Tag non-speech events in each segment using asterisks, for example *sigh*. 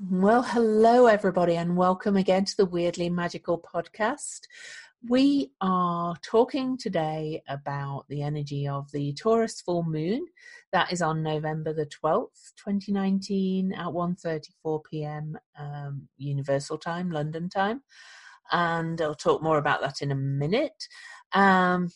Well, hello, everybody, and welcome again to the Weirdly Magical podcast. We are talking today about the energy of the Taurus full moon. That is on November the 12th, 2019 at 1.34 p.m. Um, Universal Time, London time. And I'll talk more about that in a minute. Um,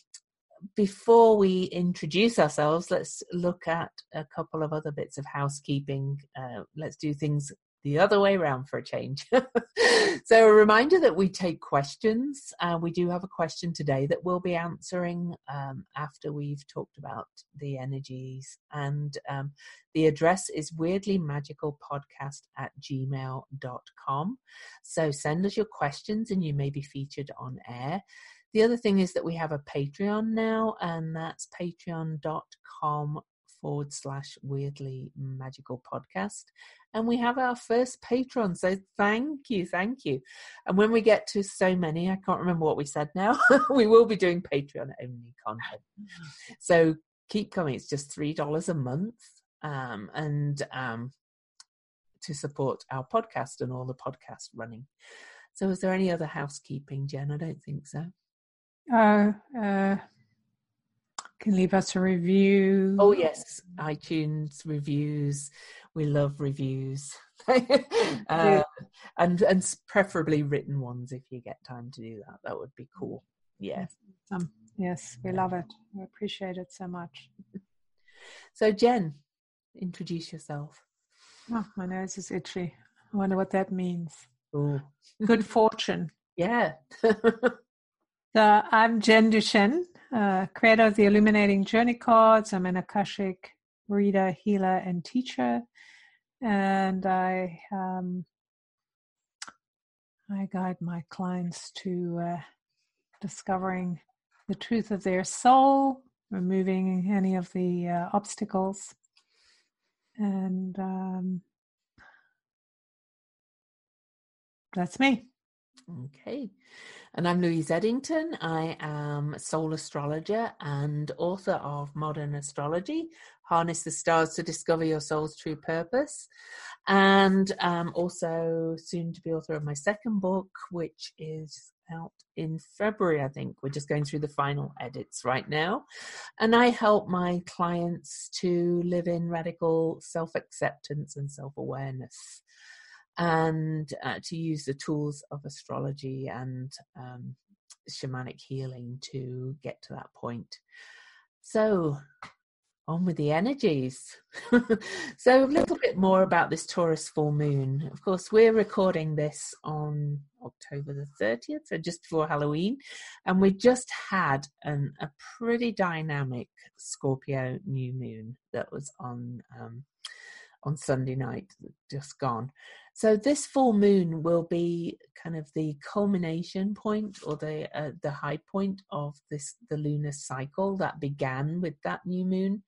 before we introduce ourselves, let's look at a couple of other bits of housekeeping. Uh, let's do things the other way around for a change. *laughs* so, a reminder that we take questions. Uh, we do have a question today that we'll be answering um, after we've talked about the energies. And um, the address is weirdlymagicalpodcast at gmail.com. So, send us your questions and you may be featured on air. The other thing is that we have a Patreon now, and that's patreon.com forward slash weirdly magical podcast. And we have our first patron. So thank you, thank you. And when we get to so many, I can't remember what we said now, *laughs* we will be doing Patreon only content. So keep coming. It's just $3 a month. Um, and um, to support our podcast and all the podcasts running. So, is there any other housekeeping, Jen? I don't think so. Uh, uh, can leave us a review. Oh yes, iTunes reviews. We love reviews, *laughs* *laughs* uh, and and preferably written ones if you get time to do that. That would be cool. Yeah. Um, yes, we love it. We appreciate it so much. *laughs* So Jen, introduce yourself. Oh, my nose is itchy. I wonder what that means. Ooh. Good fortune. Yeah. so I'm Jen Duchenne uh, creator of the Illuminating Journey Cards. I'm an Akashic reader, healer, and teacher. And I um, I guide my clients to uh, discovering the truth of their soul, removing any of the uh, obstacles, and um, that's me. Okay. And I'm Louise Edington. I am soul astrologer and author of Modern Astrology Harness the Stars to Discover Your Soul's True Purpose. And um, also soon to be author of my second book, which is out in February, I think. We're just going through the final edits right now. And I help my clients to live in radical self acceptance and self awareness and uh, to use the tools of astrology and um, shamanic healing to get to that point. So, on with the energies. *laughs* so, a little bit more about this Taurus full moon. Of course, we're recording this on October the 30th, so just before Halloween, and we just had an, a pretty dynamic Scorpio new moon that was on um, on Sunday night, just gone. So this full moon will be kind of the culmination point or the uh, the high point of this the lunar cycle that began with that new moon.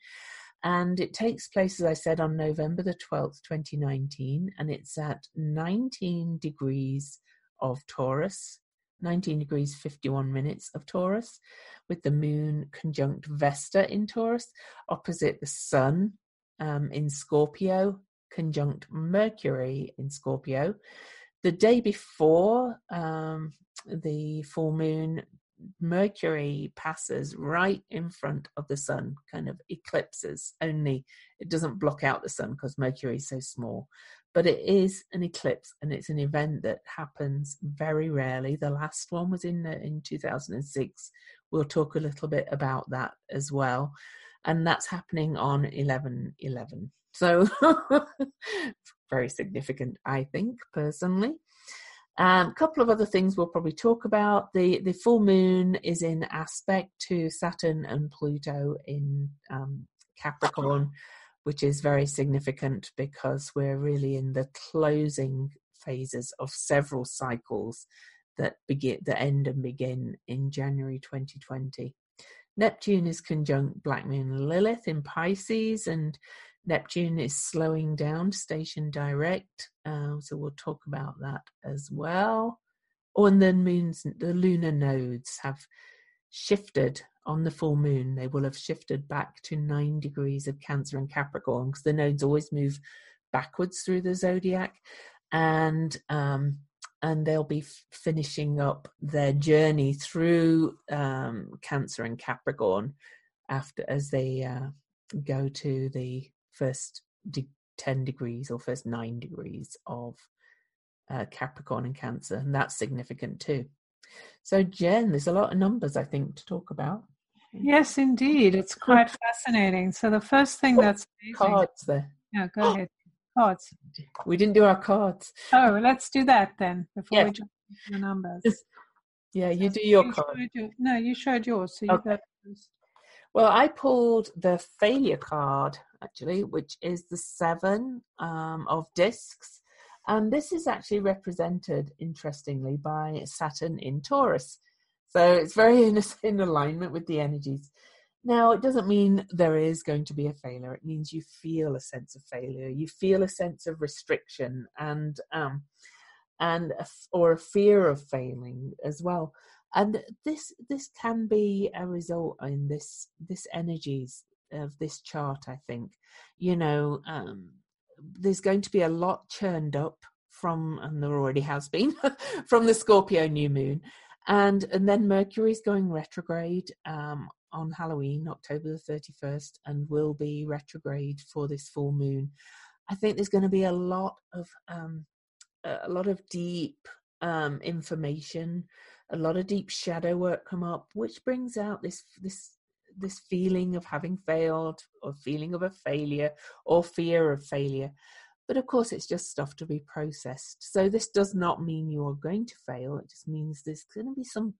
And it takes place, as I said, on November the 12th, 2019, and it's at 19 degrees of Taurus, 19 degrees 51 minutes of Taurus, with the moon conjunct Vesta in Taurus, opposite the sun um, in Scorpio, conjunct Mercury in Scorpio. The day before um, the full moon, Mercury passes right in front of the sun, kind of eclipses, only it doesn't block out the sun because Mercury is so small. But it is an eclipse and it's an event that happens very rarely. The last one was in, in 2006. We'll talk a little bit about that as well. And that's happening on 11 11. So, *laughs* very significant, I think, personally. A um, couple of other things we'll probably talk about. The the full moon is in aspect to Saturn and Pluto in um, Capricorn, which is very significant because we're really in the closing phases of several cycles that begin that end and begin in January 2020. Neptune is conjunct Black Moon Lilith in Pisces, and Neptune is slowing down station direct. Um, so we'll talk about that as well. Oh, and the moons, the lunar nodes have shifted on the full moon. They will have shifted back to nine degrees of Cancer and Capricorn because the nodes always move backwards through the zodiac, and um, and they'll be f- finishing up their journey through um, Cancer and Capricorn after as they uh, go to the first de- 10 degrees or first nine degrees of uh, Capricorn and Cancer, and that's significant too. So, Jen, there's a lot of numbers I think to talk about. Yes, indeed, it's quite fascinating. So, the first thing oh, that's amazing, cards there. Yeah, go ahead. Cards. We didn't do our cards. Oh, let's do that then before yes. we jump into the numbers. Yeah, you do your you card. Your, no, you showed yours, so you first. Well, I pulled the failure card actually, which is the seven um, of discs. And this is actually represented, interestingly, by Saturn in Taurus. So it's very *laughs* in, in alignment with the energies. Now, it doesn't mean there is going to be a failure. It means you feel a sense of failure. You feel a sense of restriction and um, and a, or a fear of failing as well. And this this can be a result in this this energies of this chart. I think you know um, there's going to be a lot churned up from, and there already has been, *laughs* from the Scorpio new moon. And, and then Mercury's going retrograde um, on Halloween, October the 31st, and will be retrograde for this full moon. I think there's going to be a lot of um, a lot of deep um, information, a lot of deep shadow work come up, which brings out this this this feeling of having failed or feeling of a failure or fear of failure. But of course it's just stuff to be processed. So this does not mean you are going to fail. It just means there's going to be some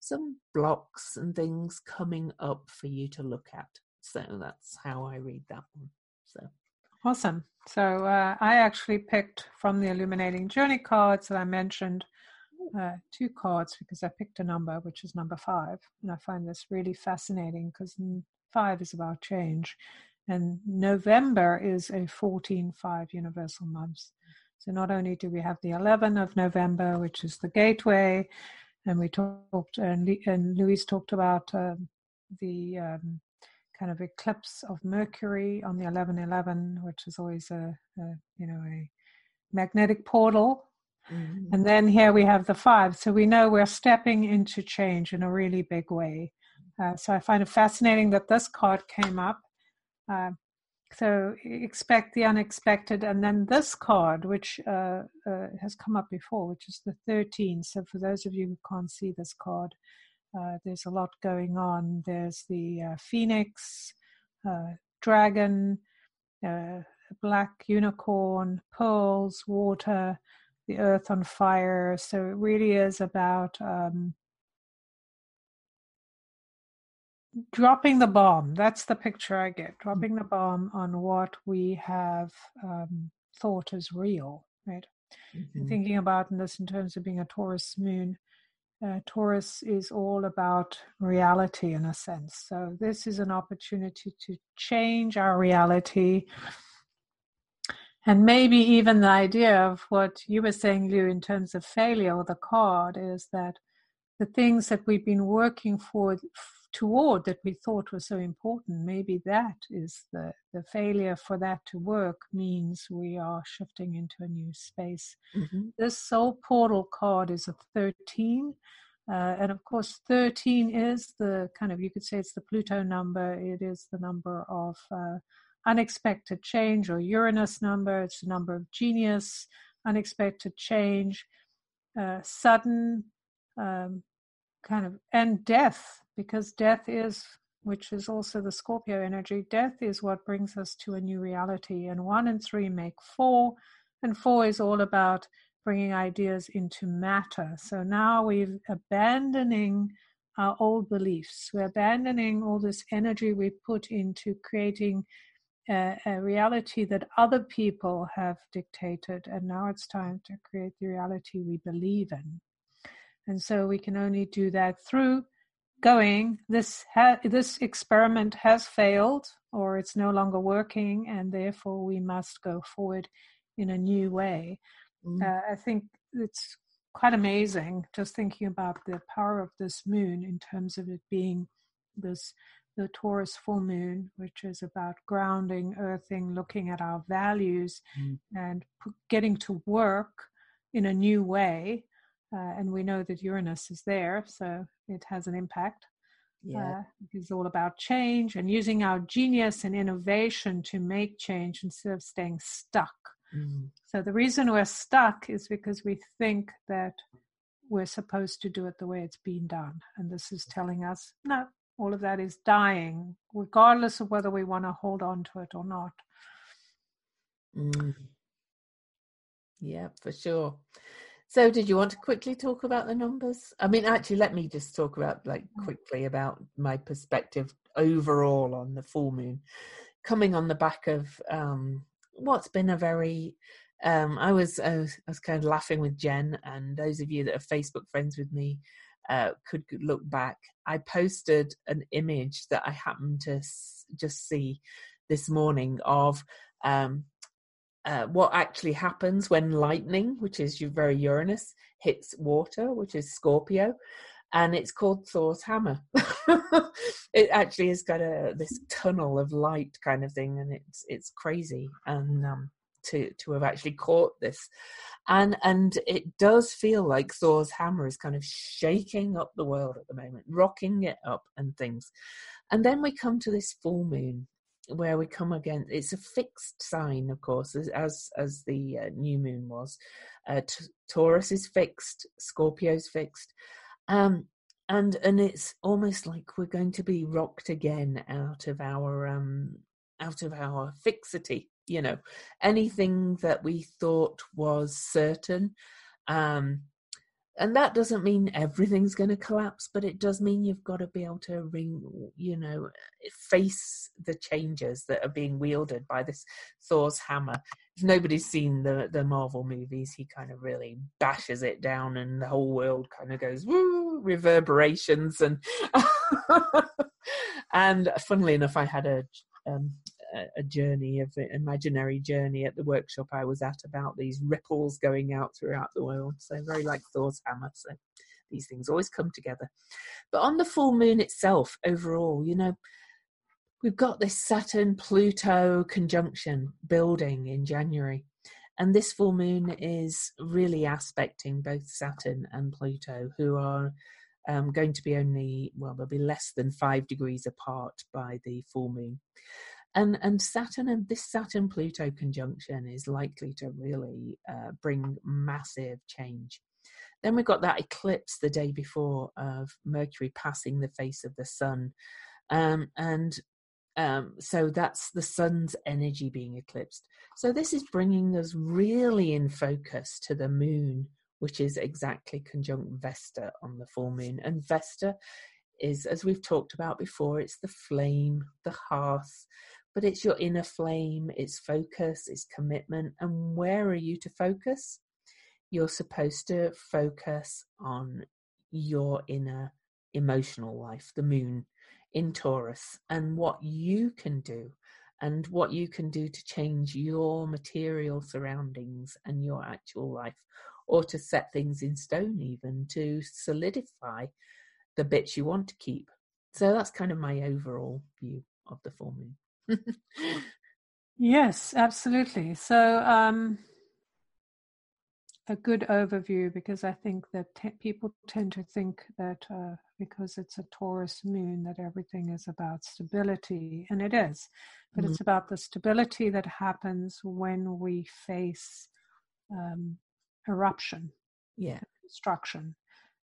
some blocks and things coming up for you to look at. So that's how i read that one. So. Awesome. So uh, i actually picked from the illuminating journey cards that i mentioned uh, two cards because I picked a number, which is number five. And I find this really fascinating because five is about change. And November is a 14 5 universal month. So not only do we have the 11 of November, which is the gateway, and we talked, and, and Louise talked about um, the um, kind of eclipse of Mercury on the 11 11, which is always a, a you know, a magnetic portal Mm-hmm. And then here we have the five. So we know we're stepping into change in a really big way. Uh, so I find it fascinating that this card came up. Uh, so expect the unexpected. And then this card, which uh, uh has come up before, which is the 13. So for those of you who can't see this card, uh, there's a lot going on. There's the uh, phoenix, dragon, black unicorn, pearls, water, the earth on fire. So it really is about um, dropping the bomb. That's the picture I get. Dropping the bomb on what we have um, thought is real, right? Mm-hmm. Thinking about this in terms of being a Taurus moon. Uh, Taurus is all about reality in a sense. So, this is an opportunity to change our reality and maybe even the idea of what you were saying, Lou, in terms of failure or the card is that the things that we've been working for toward that we thought were so important, maybe that is the, the failure for that to work means we are shifting into a new space. Mm-hmm. This soul portal card is a 13. Uh, and of course, 13 is the kind of, you could say it's the Pluto number. It is the number of uh, unexpected change or Uranus number, it's the number of genius, unexpected change, uh, sudden um, kind of, and death, because death is, which is also the Scorpio energy, death is what brings us to a new reality. And one and three make four, and four is all about bringing ideas into matter. So now we're abandoning our old beliefs. We're abandoning all this energy we put into creating a, a, reality that other people have dictated, and now it's time to create the reality we believe in. And so we can only do that through going. This ha- this experiment has failed, or it's no longer working, and therefore we must go forward in a new way. Mm. Uh, I think it's quite amazing just thinking about the power of this moon in terms of it being this the Taurus full moon, which is about grounding, earthing, looking at our values, mm. and p- getting to work in a new way. Uh, and we know that Uranus is there, so it has an impact. Yeah. Uh, it's all about change and using our genius and innovation to make change instead of staying stuck. Mm. So the reason we're stuck is because we think that we're supposed to do it the way it's been done. And this is telling us, no, all of that is dying, regardless of whether we want to hold on to it or not. Mm. Yeah, for sure. So, did you want to quickly talk about the numbers? I mean, actually, let me just talk about, like, mm. quickly about my perspective overall on the full moon, coming on the back of um, what's been a very um, I was I was, I was kind of laughing with Jen, and those of you that are Facebook friends with me uh, could look back. I posted an image that I happened to s- just see this morning of um, uh, what actually happens when lightning, which is very Uranus, hits water, which is Scorpio, and it's called Thor's hammer. *laughs* it actually has got a this tunnel of light kind of thing, and it's it's crazy. And um, to to have actually caught this, and and it does feel like Thor's hammer is kind of shaking up the world at the moment, rocking it up and things. And then we come to this full moon, where we come again. It's a fixed sign, of course, as as the uh, new moon was. Uh, t- Taurus is fixed, Scorpio's fixed um, and and it's almost like we're going to be rocked again out of our um, out of our fixity. You know, anything that we thought was certain. Um, and that doesn't mean everything's going to collapse but it does mean you've got to be able to ring you know face the changes that are being wielded by this thor's hammer if nobody's seen the the marvel movies he kind of really bashes it down and the whole world kind of goes woo reverberations and *laughs* and funnily enough i had a um, a journey of an imaginary journey at the workshop I was at about these ripples going out throughout the world. So very like Thor's hammer. So these things always come together. But on the full moon itself, overall, you know, we've got this Saturn Pluto conjunction building in January. And this full moon is really aspecting both Saturn and Pluto, who are um, going to be only, well, they'll be less than five degrees apart by the full moon and and Saturn and this Saturn Pluto conjunction is likely to really uh, bring massive change. Then we've got that eclipse the day before of Mercury passing the face of the Sun, um, and um, so that's the Sun's energy being eclipsed. So this is bringing us really in focus to the Moon, which is exactly conjunct Vesta on the full moon, and Vesta is, as we've talked about before, it's the flame, the hearth, but it's your inner flame, it's focus, it's commitment. And where are you to focus? You're supposed to focus on your inner emotional life, the moon in Taurus, and what you can do and what you can do to change your material surroundings and your actual life, or to set things in stone, even to solidify the bits you want to keep. So that's kind of my overall view of the full moon yes, absolutely. So, um, a good overview because I think that te- people tend to think that uh, because it's a Taurus moon that everything is about stability, and it is, but mm-hmm. it's about the stability that happens when we face um, eruption, yeah, destruction,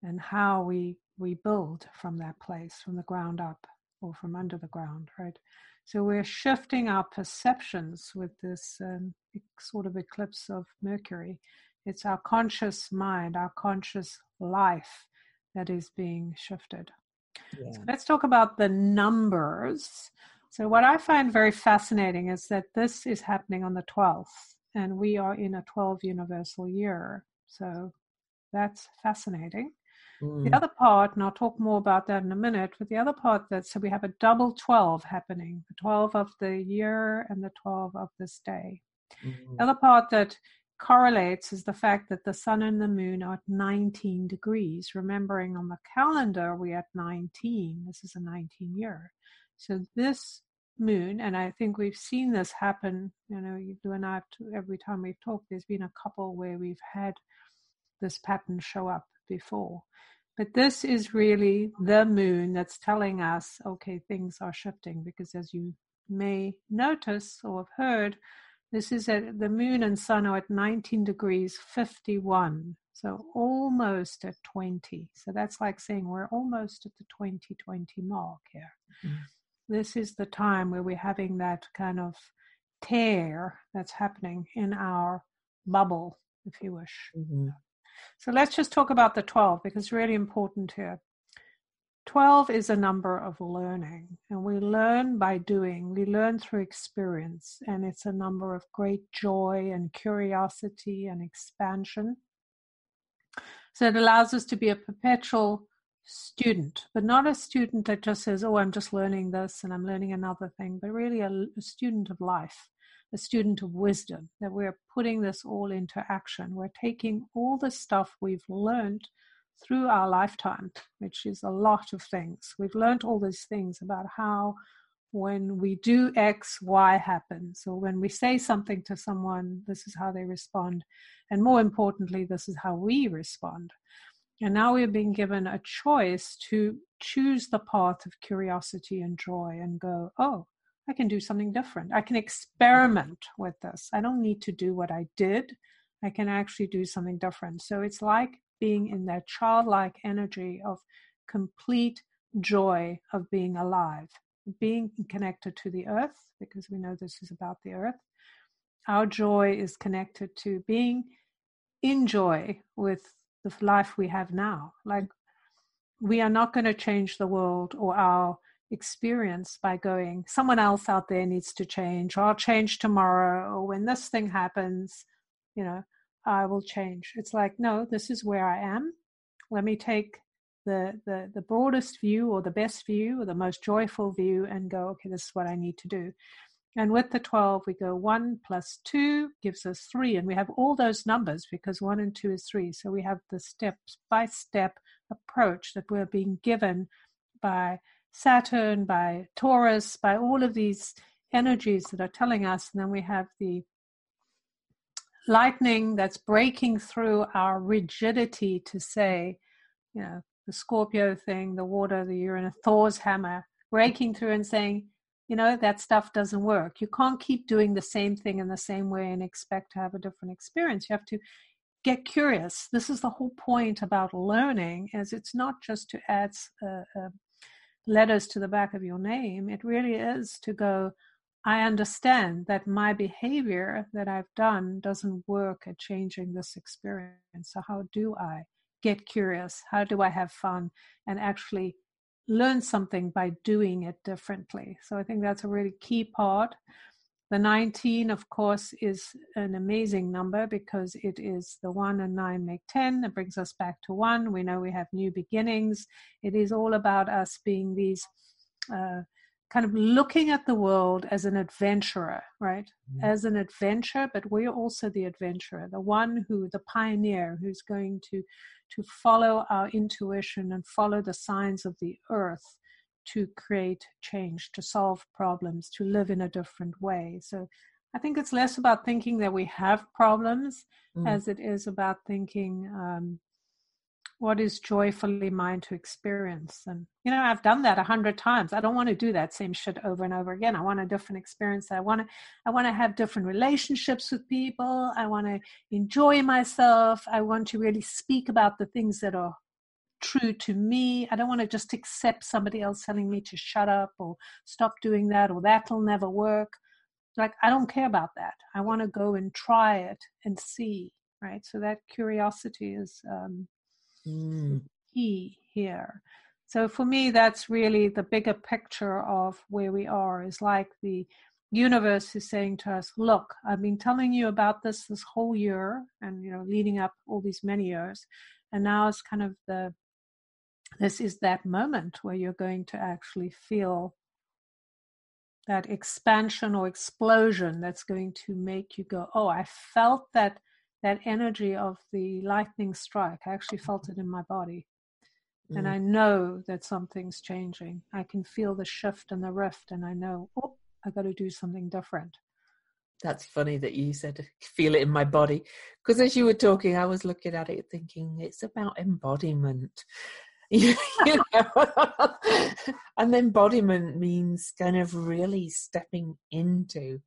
and how we we build from that place, from the ground up or from under the ground, right? So we're shifting our perceptions with this um, sort of eclipse of Mercury. It's our conscious mind, our conscious life that is being shifted. Yeah. So let's talk about the numbers. So, what I find very fascinating is that this is happening on the 12th, and we are in a 12 universal year. So, that's fascinating. Mm. The other part, and I'll talk more about that in a minute, but the other part that so we have a double 12 happening the 12 of the year and the 12 of this day. Mm. The other part that correlates is the fact that the sun and the moon are at 19 degrees. Remembering on the calendar, we're at 19. This is a 19 year. So this moon, and I think we've seen this happen, you know, you and I, every time we've talked, there's been a couple where we've had this pattern show up before. But this is really the moon that's telling us, okay, things are shifting because as you may notice or have heard, this is at the moon and sun are at 19 degrees 51. So almost at 20. So that's like saying we're almost at the 2020 mark here. Mm-hmm. This is the time where we're having that kind of tear that's happening in our bubble, if you wish. Mm-hmm. So let's just talk about the 12 because it's really important here. 12 is a number of learning, and we learn by doing. We learn through experience, and it's a number of great joy and curiosity and expansion. So it allows us to be a perpetual student, but not a student that just says, Oh, I'm just learning this and I'm learning another thing, but really a, a student of life, a student of wisdom, that we're putting this all into action. We're taking all the stuff we've learned through our lifetime, which is a lot of things. We've learned all these things about how when we do X, Y happens, or when we say something to someone, this is how they respond. And more importantly, this is how we respond. And now we're being given a choice to choose the path of curiosity and joy and go, oh, I can do something different. I can mm-hmm. experiment with this. I don't need to do what I did. I can actually do something different. So it's like being in that childlike energy of complete joy of being alive, being connected to the earth, because we know this is about the earth. Our joy is connected to being in joy with the life we have now. Like, we are not going to change the world or our experience by going, someone else out there needs to change, or I'll change tomorrow, or when this thing happens, you know, I will change. It's like, no, this is where I am. Let me take the, the, the broadest view or the best view or the most joyful view and go, okay, this is what I need to do. And with the 12, we go 1 plus 2 gives us 3. And we have all those numbers because 1 and 2 is 3. So we have the step by step approach that we're being given by Saturn, by Taurus, by all of these energies that are telling us. And then we have the lightning that's breaking through our rigidity to say, you know, the Scorpio thing, the water, the Uranus, Thor's hammer, breaking through and saying, you know, that stuff doesn't work. You can't keep doing the same thing in the same way and expect to have a different experience. You have to get curious. This is the whole point about learning, as it's not just to add uh, uh, letters to the back of your name. It really is to go, I understand that my behavior that I've done doesn't work at changing this experience. So, how do I get curious? How do I have fun and actually learn something by doing it differently? So, I think that's a really key part. The 19, of course, is an amazing number because it is the 1 and 9 make 10. It brings us back to 1. We know we have new beginnings. It is all about us being these. Uh, kind of looking at the world as an adventurer, right? Mm-hmm. As an adventure, but we're also the adventurer, the one who, the pioneer, who's going to to follow our intuition and follow the signs of the earth to create change, to solve problems, to live in a different way. So I think it's less about thinking that we have problems mm. as it is about thinking um, what is joyfully mine to experience. And you know i've done that a hundred times. I don't want to do that same shit over and over again. I want a different experience. I want to i want to have different relationships with people. I want to enjoy myself. I want to really speak about the things that are true to me i don't want to just accept somebody else telling me to shut up or stop doing that or that'll never work like i don't care about that i want to go and try it and see right so that curiosity is um, mm. key here. So for me, that's really the bigger picture of where we are. Is like the universe is saying to us, "Look, I've been telling you about this this whole year, and you know, leading up all these many years, and now it's kind of the this is that moment where you're going to actually feel that expansion or explosion that's going to make you go, "Oh, I felt that." that energy of the lightning strike. I actually felt it in my body. Mm. And I know that something's changing. I can feel the shift and the rift, and I know, oh, I got to do something different. That's funny that you said feel it in my body. Because as you were talking, I was looking at it thinking it's about embodiment. *laughs* you know? *laughs* and embodiment means kind of really stepping into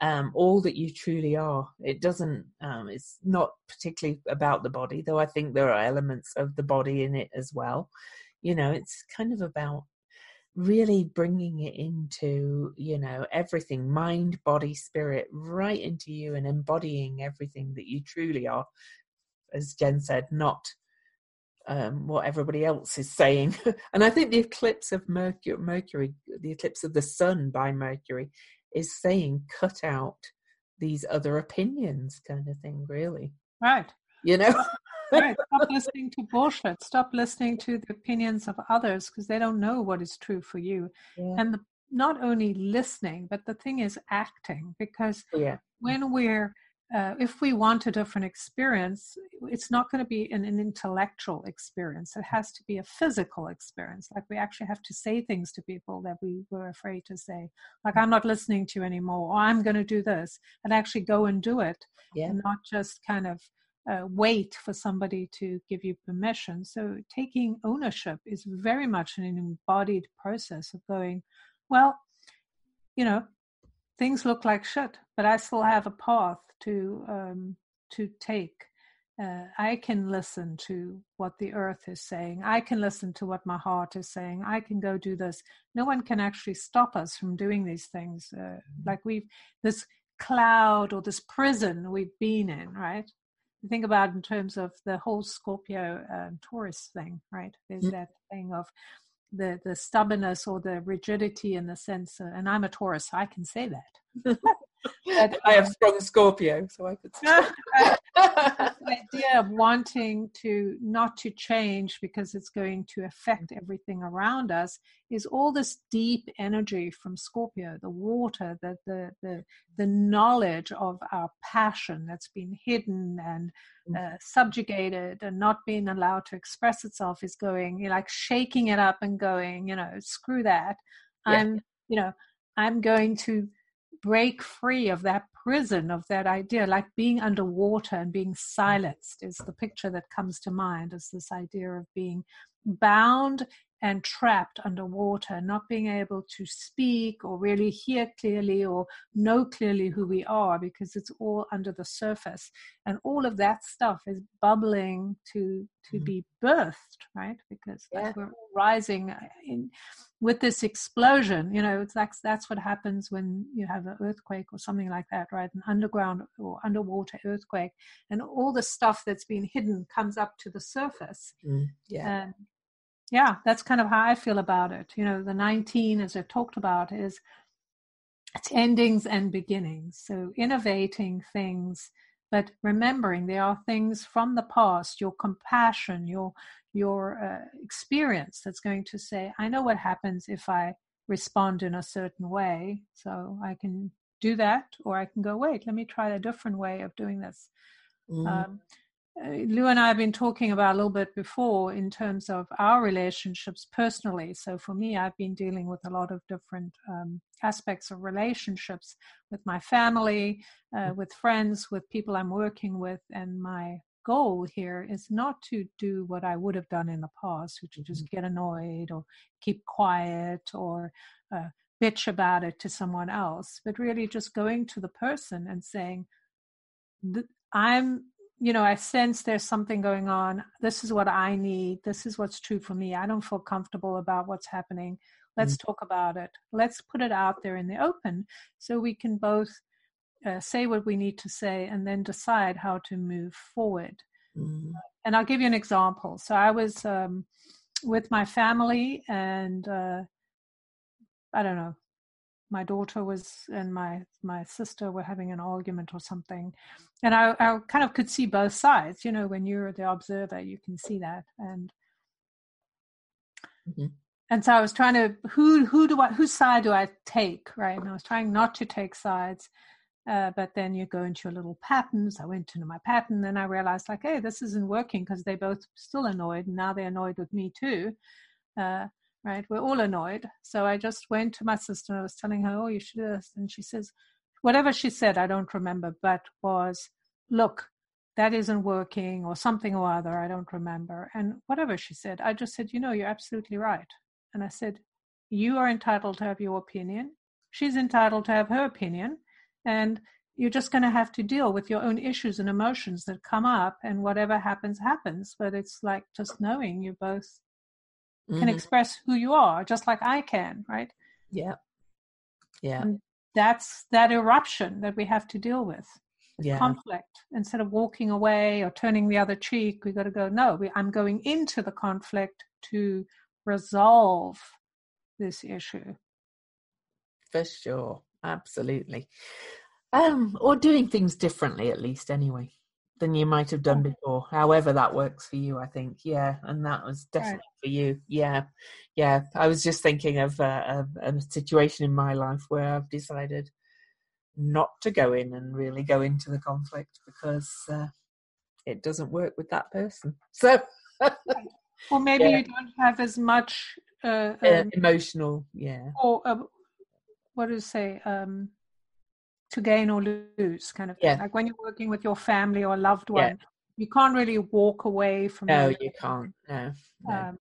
um, all that you truly are. It doesn't, um, it's not particularly about the body, though I think there are elements of the body in it as well. You know, it's kind of about really bringing it into, you know, everything mind, body, spirit, right into you and embodying everything that you truly are. As Jen said, not um, what everybody else is saying. *laughs* and I think the eclipse of Mercury, Mercury, the eclipse of the sun by Mercury, is saying cut out these other opinions kind of thing really right you know *laughs* right stop listening to bullshit stop listening to the opinions of others because they don't know what is true for you yeah. and the, not only listening but the thing is acting because yeah. when we're uh, if we want a different experience, it's not going to be an, an, intellectual experience. It has to be a physical experience. Like we actually have to say things to people that we were afraid to say. Like, I'm not listening to you anymore, or I'm going to do this, and actually go and do it, yeah. and not just kind of uh, wait for somebody to give you permission. So, taking ownership is very much an embodied process of going, well, you know, things look like shit, but I still have a path to um, to take. Uh, I can listen to what the earth is saying. I can listen to what my heart is saying. I can go do this. No one can actually stop us from doing these things. Uh, mm-hmm. like we've this cloud or this prison we've been in, right? think about in terms of the whole Scorpio um, Taurus thing, right? There's mm-hmm. that thing of the the stubbornness or the rigidity in the sense, uh, and I'm a Taurus, so I can say that. *laughs* *laughs* I have strong Scorpio, so I could. *laughs* *laughs* the idea of wanting to not to change because it's going to affect everything around us is all this deep energy from Scorpio, the water, the the the, the knowledge of our passion that's been hidden and mm. uh, subjugated and not being allowed to express itself is going you know, like shaking it up and going, you know, screw that. Yeah. I'm you know I'm going to break free of that prison of that idea like being underwater and being silenced is the picture that comes to mind is this idea of being bound and trapped underwater, not being able to speak or really hear clearly or know clearly who we are because it's all under the surface. And all of that stuff is bubbling to to mm. be birthed, right? Because yeah. we're rising uh, in with this explosion. You know, it's like that's what happens when you have an earthquake or something like that, right? An underground or underwater earthquake, and all the stuff that's been hidden comes up to the surface. Mm. Yeah. And yeah, that's kind of how I feel about it. You know, the 19, as I talked about, is it's endings and beginnings. So innovating things, but remembering there are things from the past, your compassion, your your uh, experience that's going to say, I know what happens if I respond in a certain way. So I can do that, or I can go, wait, let me try a different way of doing this. Mm. Um, Lou and I have been talking about a little bit before in terms of our relationships personally. So for me, I've been dealing with a lot of different um, aspects of relationships with my family, uh, mm. with friends, with people I'm working with, and my goal here is not to do what I would have done in the past, which is just mm-hmm. get annoyed or keep quiet or uh, bitch about it to someone else, but really just going to the person and saying, I'm you know, I sense there's something going on. This is what I need. This is what's true for me. I don't feel comfortable about what's happening. Let's mm-hmm. talk about it. Let's put it out there in the open so we can both uh, say what we need to say and then decide how to move forward. Mm-hmm. And I'll give you an example. So I was um, with my family, and uh, I don't know. My daughter was and my my sister were having an argument or something, and I, I kind of could see both sides. You know, when you're the observer, you can see that, and mm-hmm. and so I was trying to who who do I whose side do I take, right? And I was trying not to take sides, uh, but then you go into your little patterns. I went into my pattern, then I realized, like, hey, this isn't working because they're both still annoyed. And now they're annoyed with me too. Uh, right? We're all annoyed. So I just went to my sister and I was telling her, oh, you should do this. And she says, whatever she said, I don't remember, but was, look, that isn't working or something or other. I don't remember. And whatever she said, I just said, you know, you're absolutely right. And I said, you are entitled to have your opinion. She's entitled to have her opinion and you're just going to have to deal with your own issues and emotions that come up and whatever happens happens but it's like just knowing you both mm-hmm. can express who you are just like i can right? Yeah. Yeah. And that's that eruption that we have to deal with yeah. conflict. Instead of walking away or turning the other cheek we got to go no we, i'm going into the conflict to resolve this issue. For sure. Absolutely. Um, or doing things differently, at least, anyway, than you might have done before. However, that works for you, I think. Yeah, and that was definitely right. for you. Yeah, yeah. I was just thinking of uh, a, a situation in my life where I've decided not to go in and really go into the conflict because uh, it doesn't work with that person. So, or *laughs* maybe yeah. you don't have as much uh, um, emotional, yeah, or uh, what do you say um, to gain or lose kind of thing. Yeah. Like when you're working with your family or loved one, yeah. you can't really walk away from. No, you can't. No. no. Um,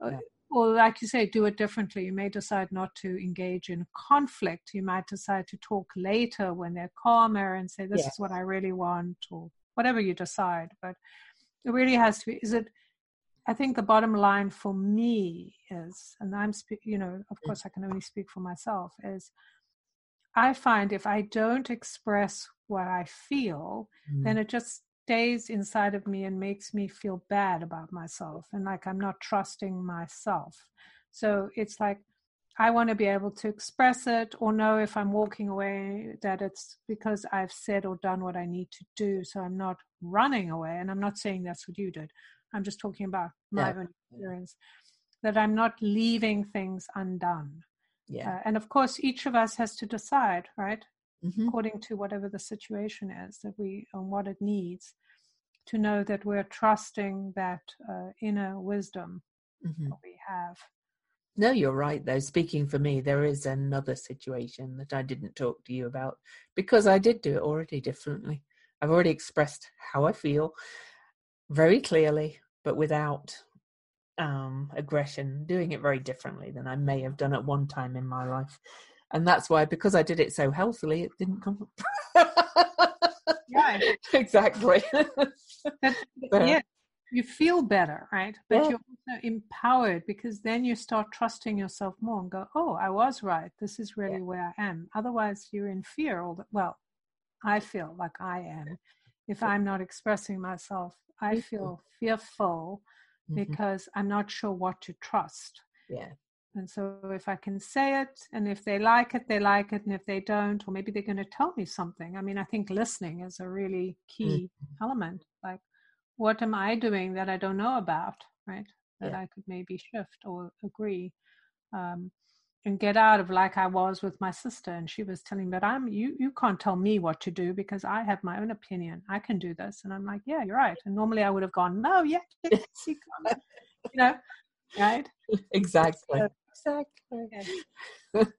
no. Or like you say, do it differently. You may decide not to engage in conflict. You might decide to talk later when they're calmer and say, "This yeah. is what I really want," or whatever you decide. But it really has to be. Is it? I think the bottom line for me is, and I'm, you know, of mm. course, I can only speak for myself, is I find if I don't express what I feel, mm. then it just stays inside of me and makes me feel bad about myself and like I'm not trusting myself. So it's like I want to be able to express it or know if I'm walking away that it's because I've said or done what I need to do. So I'm not running away. And I'm not saying that's what you did. I'm just talking about my yeah. own experience. That I'm not leaving things undone. Yeah. Uh, and of course, each of us has to decide, right? Mm-hmm. According to whatever the situation is that we and what it needs, to know that we're trusting that uh, inner wisdom mm-hmm. that we have. No, you're right, though. Speaking for me, there is another situation that I didn't talk to you about because I did do it already differently. I've already expressed how I feel very clearly, but without um, aggression, doing it very differently than I may have done at one time in my life. And that's why, because I did it so healthily, it didn't come. *laughs* yeah, *laughs* exactly. *laughs* yeah, you feel better, right? But yeah. you're also empowered because then you start trusting yourself more and go, "Oh, I was right. This is really yeah. where I am." Otherwise, you're in fear all the. Well, I feel like I am if I'm not expressing myself. I feel fearful mm-hmm. because I'm not sure what to trust. Yeah. And so if I can say it, and if they like it, they like it, and if they don't, or maybe they're going to tell me something. I mean, I think listening is a really key mm-hmm. element. Like, what am I doing that I don't know about, right? That yeah. I could maybe shift or agree. Um, and get out of like I was with my sister and she was telling me that I'm you you can't tell me what to do because I have my own opinion. I can do this. And I'm like, yeah, you're right. And normally I would have gone, no, yeah, yes, you can. you know, right? *laughs* Exactly. So, exactly.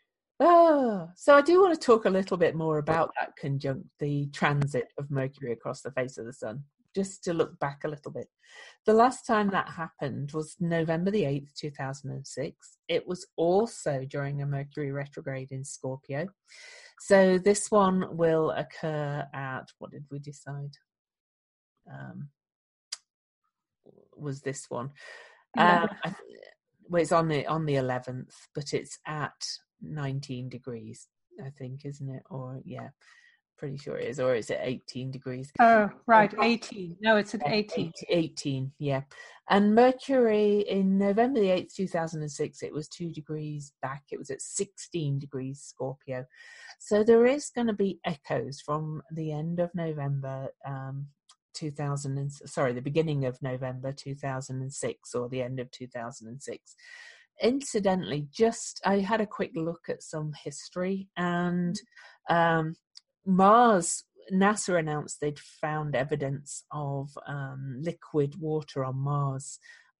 *laughs* oh, so I do want to talk a little bit more about that conjunct, the transit of Mercury across the face of the sun just to look back a little bit. The last time that happened was November the 8th, 2006. It was also during a Mercury retrograde in Scorpio. So this one will occur at, what did we decide? Um, was this one? Um, well, it's on the on the 11th, but it's at 19 degrees, I think, isn't it? Or yeah, pretty sure it is, or is it 18 degrees? Oh, right, 18. No, it's at 18. 18, yeah. And Mercury in November the 8th, 2006, it was two degrees back. It was at 16 degrees Scorpio. So there is going to be echoes from the end of November um, 2000 and sorry the beginning of november 2006 or the end of 2006 incidentally just i had a quick look at some history and um, mars nasa announced they'd found evidence of um, liquid water on mars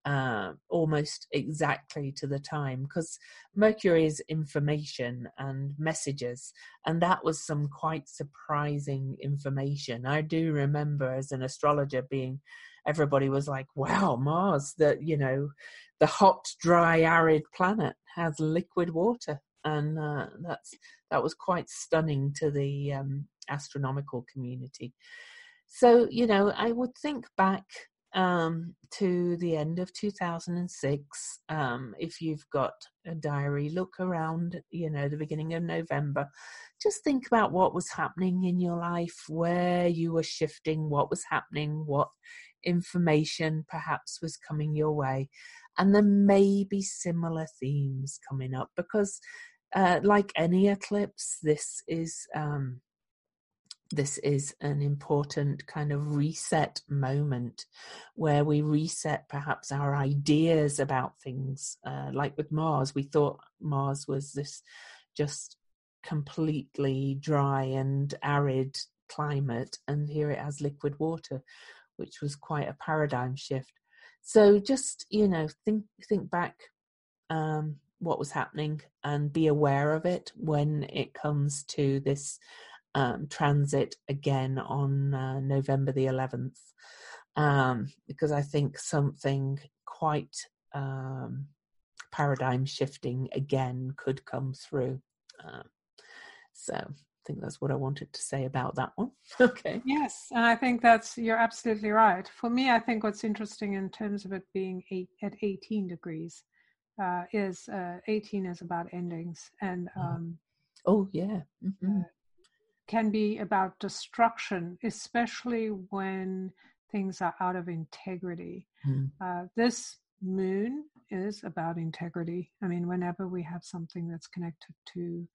uh, almost exactly to the time because Mercury is information and messages, and that was some quite surprising information. I do remember as an astrologer being, everybody was like, "Wow, Mars, the you know, the hot, dry, arid planet has liquid water," and uh, that's that was quite stunning to the um, astronomical community. So you know, I would think back um, to the end of 2006. Um, if you've got a diary, look around, you know, the beginning of November. Just think about what was happening in your life, where you were shifting, what was happening, what information perhaps was coming your way. And there may be similar themes coming up because, uh, like any eclipse, this is. Um, this is an important kind of reset moment where we reset perhaps our ideas about things. Uh, like with Mars, we thought Mars was this just completely dry and arid climate, and here it has liquid water, which was quite a paradigm shift. So just you know, think think back um, what was happening and be aware of it when it comes to this um, transit again on uh, November the 11th um, because I think something quite um, paradigm shifting again could come through. Uh, so I think that's what I wanted to say about that one. *laughs* okay. Yes, and I think that's you're absolutely right. For me, I think what's interesting in terms of it being eight, at 18 degrees uh, is uh, 18 is about endings and. Mm-hmm. Um, oh yeah. Mm-hmm. Uh, can be about destruction, especially when things are out of integrity. Mm. Uh, this moon is about integrity. I mean, whenever we have something that's connected to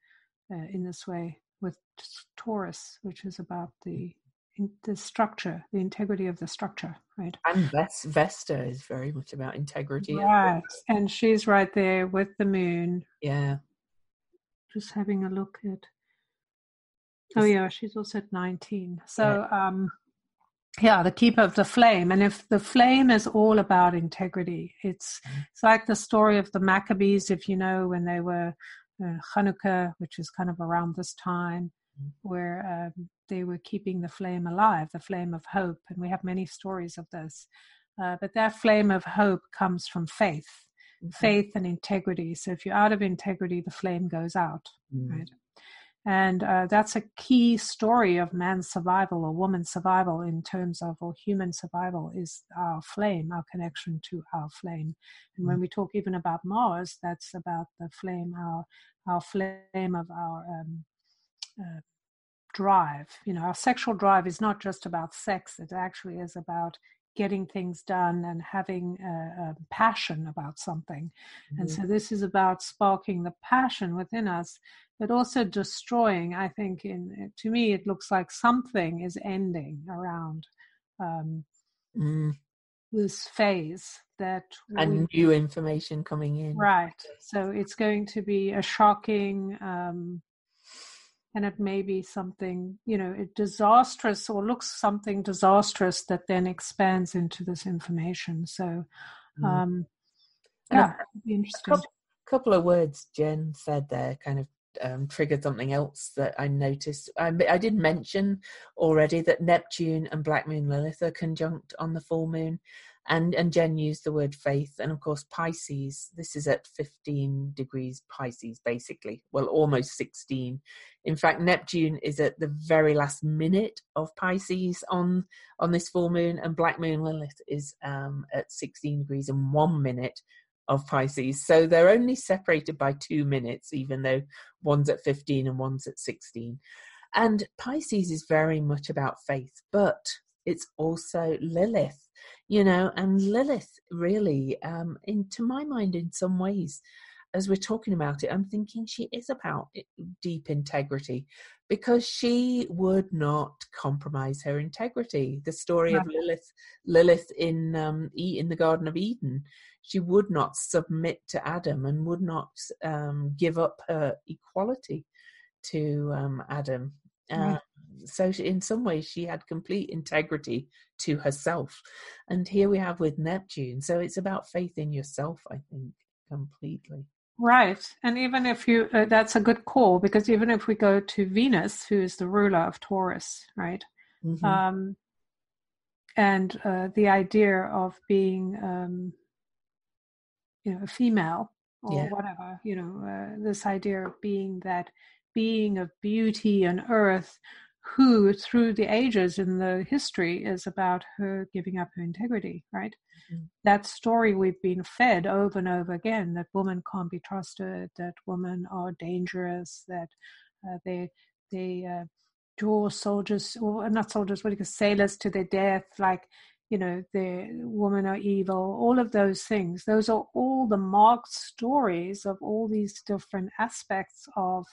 uh, in this way with Taurus, which is about the in the structure, the integrity of the structure, right? And Vesta is very much about integrity. Right. And she's right there with the moon. Yeah. Just having a look at Oh yeah, she's also at 19. So yeah. um yeah, the keeper of the flame. And if the flame is all about integrity, it's mm-hmm. it's like the story of the Maccabees, if you know, when they were uh, Hanukkah, which is kind of around this time. Where um, they were keeping the flame alive, the flame of hope. And we have many stories of this. Uh, but that flame of hope comes from faith, mm-hmm. faith and integrity. So if you're out of integrity, the flame goes out, mm-hmm. right? And uh, that's a key story of man's survival or woman's survival in terms of, or human survival, is our flame, our connection to our flame. And when mm. we talk even about Mars, that's about the flame, our, our flame of our um, uh, drive. You know, our sexual drive is not just about sex, it actually is about getting things done and having a, a passion about something. Mm-hmm. And so this is about sparking the passion within us but also destroying. I think, in to me, it looks like something is ending around um, mm. this phase that and we, new information coming in. Right. So it's going to be a shocking. Um, and it may be something you know it disastrous or looks something disastrous that then expands into this information so mm. um yeah interesting a couple, couple of words jen said there kind of um, triggered something else that I noticed. I, I, did mention already that Neptune and Black Moon Lilith are conjunct on the full moon, and and Jen used the word faith, and of course Pisces. This is at 15 degrees Pisces, basically. Well, almost 16. In fact, Neptune is at the very last minute of Pisces on on this full moon, and Black Moon Lilith is um, at 16 degrees and one minute of Pisces. So they're only separated by two minutes, even though one's at 15 and one's at 16. And Pisces is very much about faith, but it's also Lilith, you know, and Lilith really, um, in to my mind, in some ways, as we're talking about it, I'm thinking she is about deep integrity because she would not compromise her integrity. The story of Lilith, Lilith in um, in the Garden of Eden, she would not submit to Adam and would not um, give up her equality to um, Adam. Uh, so she, in some ways she had complete integrity to herself and here we have with neptune so it's about faith in yourself i think completely Right. And even if you, uh, that's a good call because even if we go to Venus, who is the ruler of Taurus, right? Mm-hmm. Um, and uh, the idea of being, um, you know, a female or yeah. whatever, you know, uh, this idea of being that being of beauty and earth who through the ages in the history is about her giving up her integrity, right? Mm-hmm. That story we've been fed over and over again that women can't be trusted, that women are dangerous, that uh, they they uh, draw soldiers or not soldiers, what do you call sailors to their death, like you know the women are evil. All of those things. Those are all the marked stories of all these different aspects of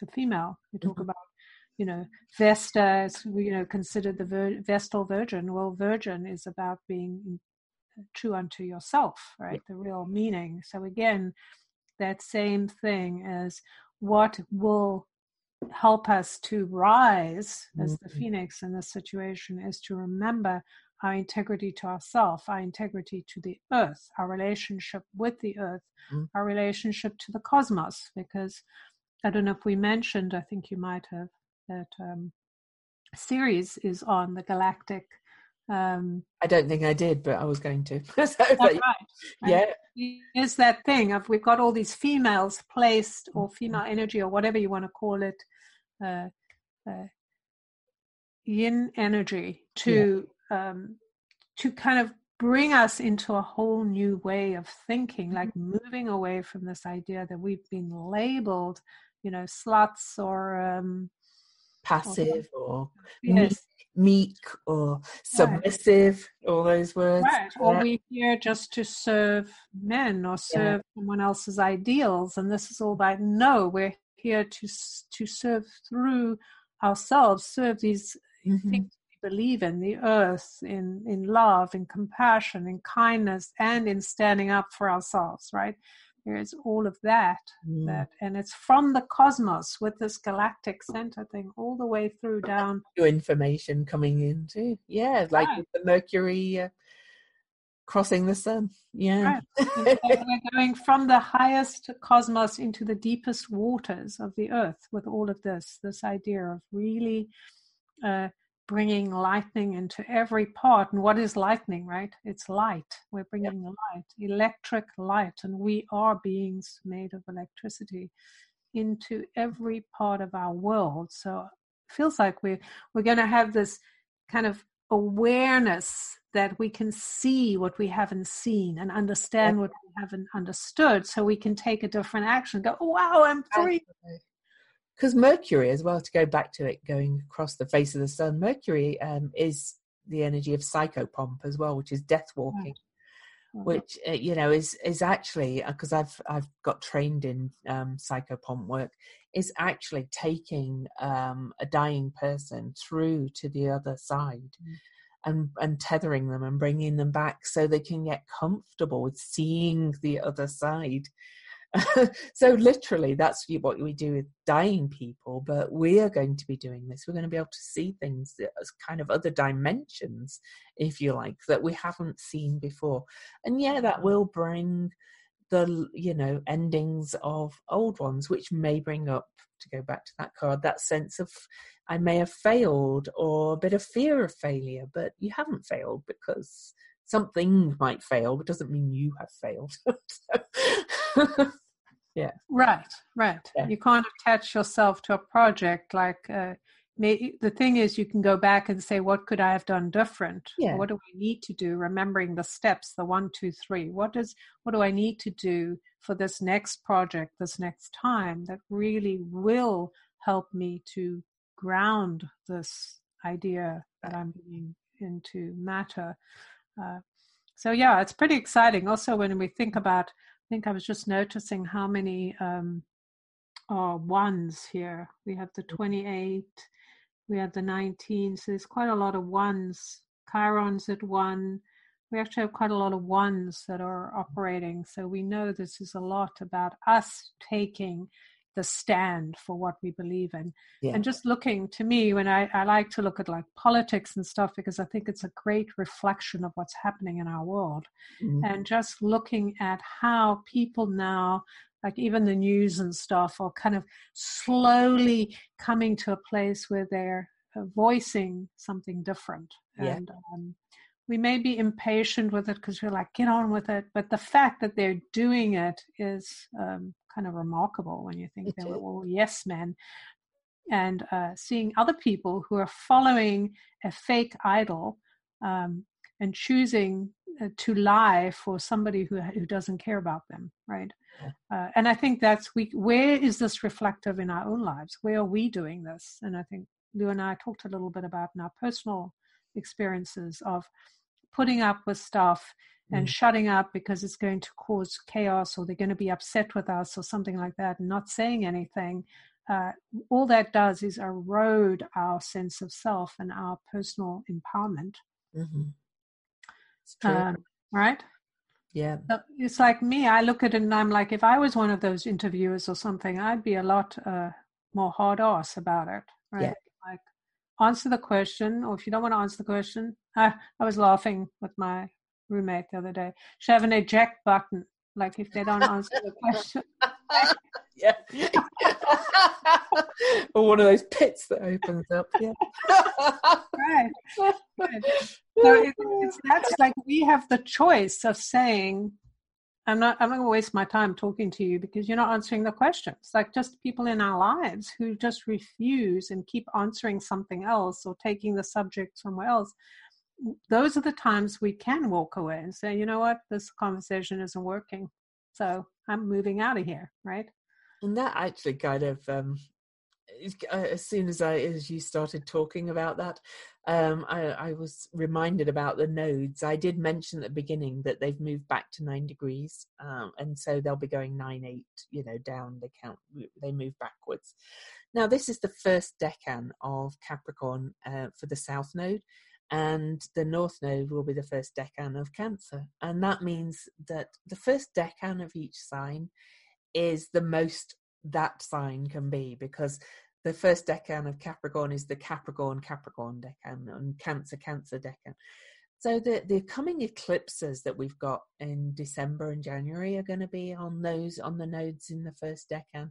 the female. We talk mm-hmm. about you know, Vesta is, you know, considered the vir- Vestal Virgin. Well, Virgin is about being true unto yourself, right? The real meaning. So again, that same thing as what will help us to rise as the mm-hmm. phoenix in this situation is to remember our integrity to ourselves, our integrity to the earth, our relationship with the earth, mm-hmm. our relationship to the cosmos. Because I don't know if we mentioned, I think you might have, that um, Ceres is on the galactic um, I don't think I did, but I was going to. *laughs* so, right. Yeah. Is that thing of we've got all these females placed or mm-hmm. female energy or whatever you want to call it, uh, uh, yin energy to yeah. um, to kind of bring us into a whole new way of thinking, like mm-hmm. moving away from this idea that we've been labeled, you know, sluts or um, passive or yes. meek, or submissive, right. all those words. Right. Or we're here just to serve men or serve yeah. someone else's ideals. And this is all about no, we're here to to serve through ourselves, serve these mm-hmm. things we believe in, the earth, in, in love, in compassion, in kindness, and in standing up for ourselves, right? There's all of that, mm. that, and it's from the cosmos with this galactic center thing all the way through down. New information coming in too. Yeah, like right. the Mercury uh, crossing the sun. Yeah, right. *laughs* we're going from the highest cosmos into the deepest waters of the earth with all of this. This idea of really. Uh, bringing lightning into every part. And what is lightning, right? It's light. We're bringing yep. light, electric light, and we are beings made of electricity into every part of our world. So it feels like we're we're going to have this kind of awareness that we can see what we haven't seen and understand what we haven't understood so we can take a different action go oh, wow i'm free because Mercury, as well, to go back to it, going across the face of the sun, Mercury um, is the energy of psychopomp as well, which is death walking. Mm-hmm. Which uh, you know is is actually because uh, I've I've got trained in um, psychopomp work is actually taking um, a dying person through to the other side mm-hmm. and and tethering them and bringing them back so they can get comfortable with seeing the other side *laughs* so literally that's what we do with dying people but we are going to be doing this. We're going to be able to see things as kind of other dimensions if you like that we haven't seen before. And yeah that will bring the you know endings of old ones which may bring up to go back to that card that sense of i may have failed or a bit of fear of failure but you haven't failed because something might fail but doesn't mean you have failed *laughs* *laughs* yeah right right yeah. you can't attach yourself to a project like uh, may, the thing is you can go back and say what could i have done different yeah. what do i need to do remembering the steps the one, two, three. What is what do i need to do for this next project this next time that really will help me to ground this idea that I'm being into matter. Uh, so yeah, it's pretty exciting. Also, when we think about, think I was just noticing how many um, are ones here. We have the 28, we have the 19, so there's quite a lot of ones. Chiron's at one. We actually have quite a lot of ones that are operating. So we know this is a lot about us taking the stand for what we believe in. Yeah. And just looking to me, when I, I like to look at like politics and stuff, because I think it's a great reflection of what's happening in our world. Mm-hmm. And just looking at how people now, like even the news and stuff, are kind of slowly coming to a place where they're uh, voicing something different. Yeah. And um, we may be impatient with it because we're like, get on with it. But the fact that they're doing it is um, kind of remarkable when you think they were all yes men. And uh, seeing other people who are following a fake idol um, and choosing uh, to lie for somebody who who doesn't care about them, right? Uh, and I think that's we. Where is this reflective in our own lives? Where are we doing this? And I think Lou and I talked a little bit about in our personal experiences of putting up with stuff and mm. shutting up because it's going to cause chaos or they're going to be upset with us or something like that and not saying anything uh, all that does is erode our sense of self and our personal empowerment mm-hmm. um, right yeah so it's like me i look at it and i'm like if i was one of those interviewers or something i'd be a lot uh, more hard ass about it right yeah. like answer the question or if you don't want to answer the question I, *laughs* I was laughing with my roommate the other day. Should have an eject button, like if they don't answer the *laughs* question. yeah. *laughs* or one of those pits that opens up. Yeah. right. So it, it's that's like we have the choice of saying, I'm not I'm not gonna waste my time talking to you because you're not answering the questions. Like just people in our lives who just refuse and keep answering something else or taking the subject somewhere else those are the times we can walk away and say, you know what, this conversation isn't working. So I'm moving out of here, right? And that actually kind of, um, uh, as soon as I, as you started talking about that, um, I, I, was reminded about the nodes. I did mention at the beginning that they've moved back to nine degrees, um, and so they'll be going nine eight, you know, down. They count, they move backwards. Now, this is the first decan of Capricorn uh, for the South Node, and the north node will be the first decan of cancer. And that means that the first decan of each sign is the most that sign can be because the first decan of capricorn is the capricorn capricorn decan and cancer cancer decan so the the coming eclipses that we've got in december and january are going to be on those on the nodes in the first decan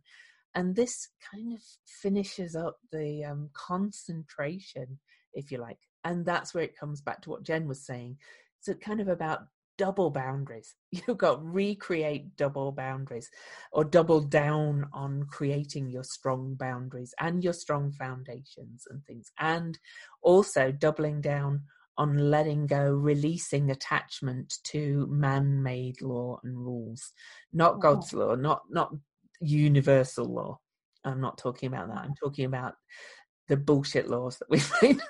and this kind of finishes up the um, concentration if you like and that's where it comes back to what Jen was saying. So kind of about double boundaries. *laughs* You've got recreate double boundaries or double down on creating your strong boundaries and your strong foundations and things. And also doubling down on letting go, releasing attachment to man made law and rules, not mm-hmm. God's law, not not universal law. I'm not talking about that. I'm talking about the bullshit laws that we've *laughs* made.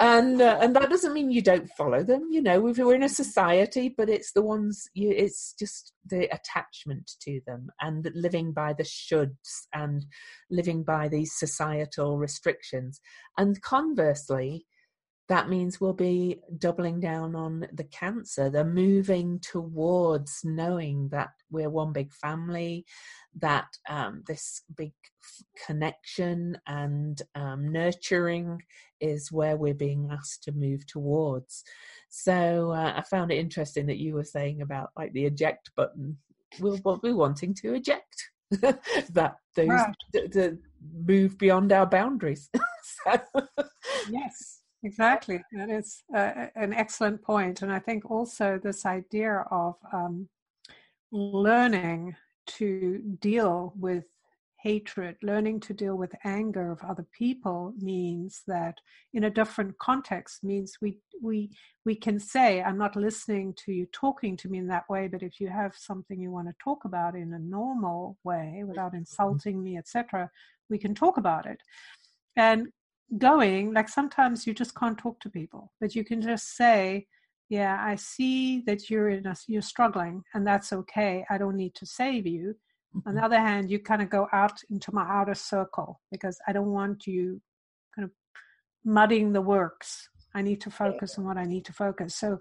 and uh, and that doesn't mean you don't follow them you know we're in a society but it's the ones you it's just the attachment to them and living by the shoulds and living by these societal restrictions and conversely that means we'll be doubling down on the cancer. They're moving towards knowing that we're one big family, that um, this big connection and um, nurturing is where we're being asked to move towards. So uh, I found it interesting that you were saying about like the eject button. We'll, we'll be wanting to eject *laughs* that those right. move beyond our boundaries. *laughs* so. Yes Exactly. That is uh, an excellent point. And I think also this idea of um, learning to deal with hatred, learning to deal with anger of other people means that in a different context means we we we can say, I'm not listening to you talking to me in that way, but if you have something you want to talk about in a normal way without insulting me, etc., we can talk about it. And going, like sometimes you just can't talk to people, but you can just say, yeah, I see that you're in a, you're struggling, and that's okay. I don't need to save you. Mm-hmm. On the other hand, you kind of go out into my outer circle because I don't want you kind of muddying the works. I need to focus on what I need to focus. So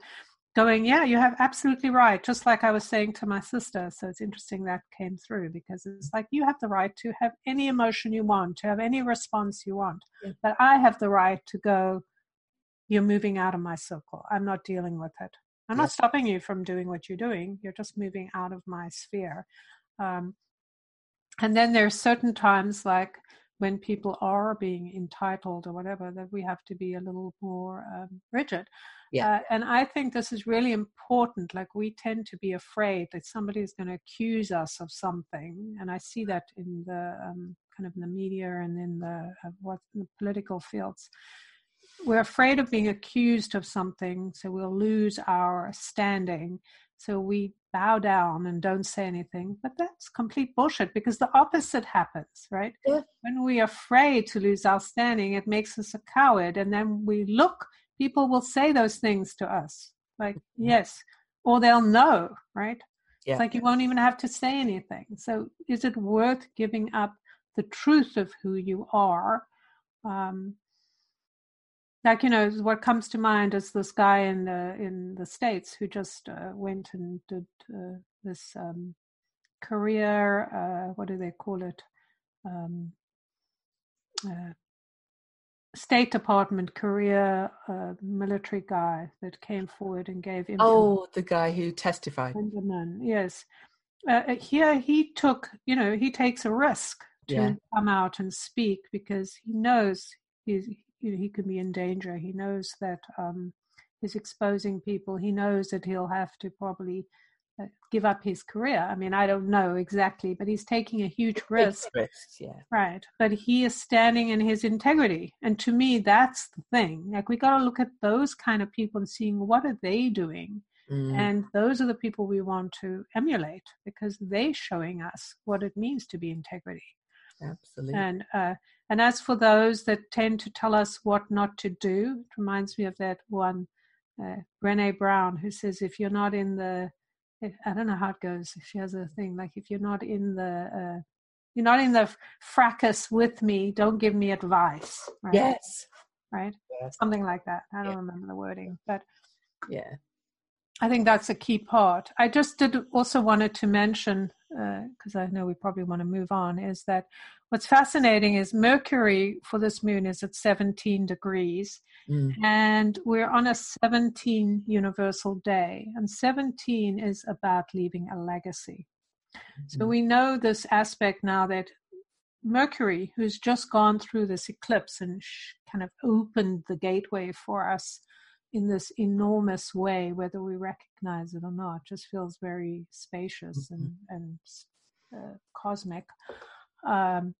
going, yeah, you have absolutely right. Just like I was saying to my sister. So it's interesting that came through because it's like you have the right to have any emotion you want, to have any response you want. Yeah. But I have the right to go, you're moving out of my circle. I'm not dealing with it. I'm not stopping you from doing what you're doing. You're just moving out of my sphere. Um, and then there's certain times like when people are being entitled or whatever that we have to be a little more um, rigid yeah. Uh, and I think this is really important. Like we tend to be afraid that somebody is going to accuse us of something, and I see that in the um, kind of in the media and in the uh, what in the political fields. We're afraid of being accused of something, so we'll lose our standing. So we bow down and don't say anything. But that's complete bullshit because the opposite happens, right? Yeah. When we're afraid to lose our standing, it makes us a coward, and then we look people will say those things to us like yes or they'll know right yeah. it's like you won't even have to say anything so is it worth giving up the truth of who you are um, like you know what comes to mind is this guy in the in the states who just uh, went and did uh, this um, career uh, what do they call it um, uh, State Department career uh, military guy that came forward and gave. Oh, the guy who testified. Benjamin, yes. Uh, here he took, you know, he takes a risk to yeah. come out and speak because he knows he's, you know, he can be in danger. He knows that um, he's exposing people. He knows that he'll have to probably uh, give up his career. I mean, I don't know exactly, but he's taking a huge risk. yeah. Right. But he is standing in his integrity. And to me, that's the thing. Like, we got to look at those kind of people and seeing what are they doing. Mm. And those are the people we want to emulate because they're showing us what it means to be integrity. Absolutely. And uh, and as for those that tend to tell us what not to do, it reminds me of that one uh, Brene Brown who says, if you're not in the I don't know how it goes. If she has a thing like if you're not in the uh, you're not in the fracas with me, don't give me advice. Right? Yes. Right. Yes. Something like that. I don't yeah. remember the wording, but yeah, I think that's a key part. I just did also wanted to mention because uh, I know we probably want to move on. Is that what's fascinating is Mercury for this moon is at 17 degrees, mm. and we're on a 17 universal day, and 17 is about leaving a legacy. Mm-hmm. So we know this aspect now that Mercury, who's just gone through this eclipse and kind of opened the gateway for us in this enormous way, whether we recognize it or not, just feels very spacious mm-hmm. and, and uh, cosmic, um,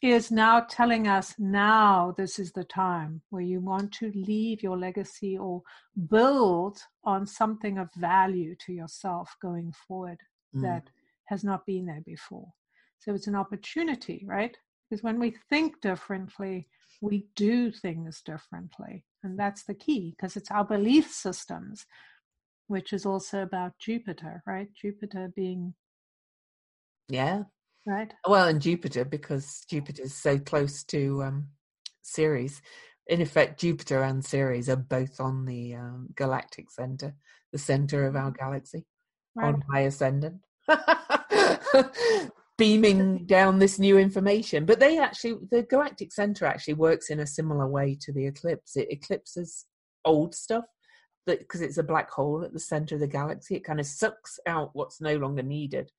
is now telling us now this is the time where you want to leave your legacy or build on something of value to yourself going forward mm. that has not been there before. So it's an opportunity, right? Because when we think differently, we do things differently. And that's the key because it's our belief systems, which is also about Jupiter, right? Jupiter being. Yeah. Right. Well, and Jupiter, because Jupiter is so close to um, Ceres. In effect, Jupiter and Ceres are both on the um, galactic center, the center of our mm-hmm. galaxy, right. on high ascendant. *laughs* beaming down this new information. But they actually, the galactic center actually works in a similar way to the eclipse. It eclipses old stuff because it's a black hole at the center of the galaxy. It kind of sucks out what's no longer needed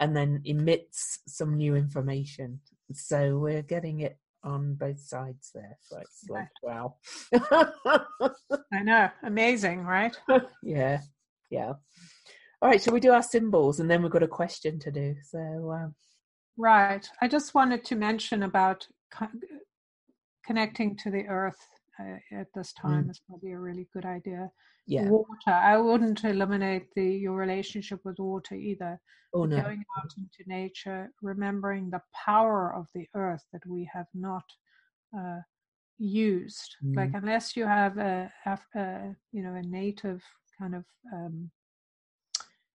and then emits some new information. So we're getting it on both sides there. So it's like, wow. I know. Amazing, right? *laughs* yeah. Yeah. All right, so we do our symbols and then we've got a question to do. So, um... right. I just wanted to mention about co- connecting to the earth uh, at this time mm. is probably a really good idea. Yeah. Water. I wouldn't eliminate the your relationship with water either. Oh no. Going out into nature, remembering the power of the earth that we have not uh, used. Mm. Like unless you have a, a, you know a native kind of um,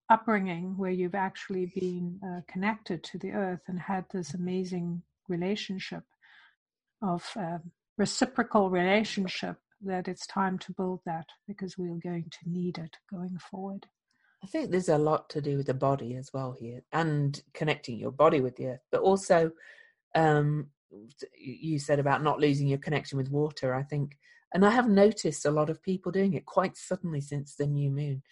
upbringing where you've actually been uh, connected to the earth and had this amazing relationship of uh, reciprocal relationship that it's time to build that because we're going to need it going forward. I think there's a lot to do with the body as well here and connecting your body with the earth, but also um, you said about not losing your connection with water. I think, and I have noticed a lot of people doing it quite suddenly since the new moon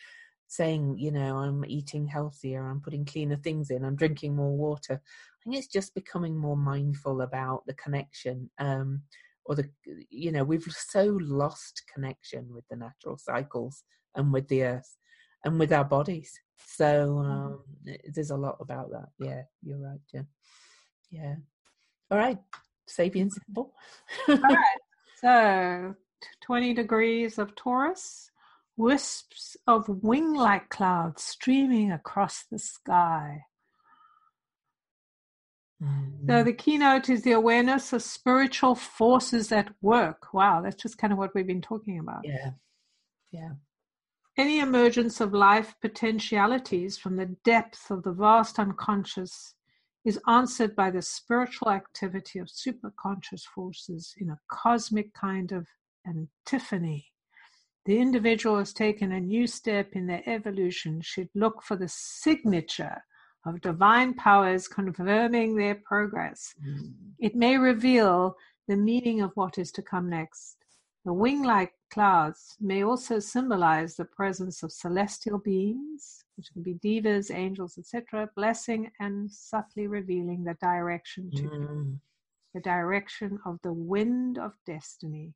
saying, you know, I'm eating healthier, I'm putting cleaner things in, I'm drinking more water. I think it's just becoming more mindful about the connection. Um, or the, you know, we've so lost connection with the natural cycles and with the earth and with our bodies. So mm-hmm. um, there's a lot about that. Yeah, you're right, Jen. Yeah. All right, Sabian symbol. All right. So 20 degrees of Taurus wisps of wing like clouds streaming across the sky. Mm-hmm. So the keynote is the awareness of spiritual forces at work. Wow, that's just kind of what we've been talking about. Yeah. Yeah. Any emergence of life potentialities from the depth of the vast unconscious is answered by the spiritual activity of superconscious forces in a cosmic kind of antiphony the individual has taken a new step in their evolution should look for the signature of divine powers confirming their progress. Mm. It may reveal the meaning of what is to come next. The wing like clouds may also symbolize the presence of celestial beings, which can be devas, angels, etc., blessing and subtly revealing the direction to mm. the direction of the wind of destiny.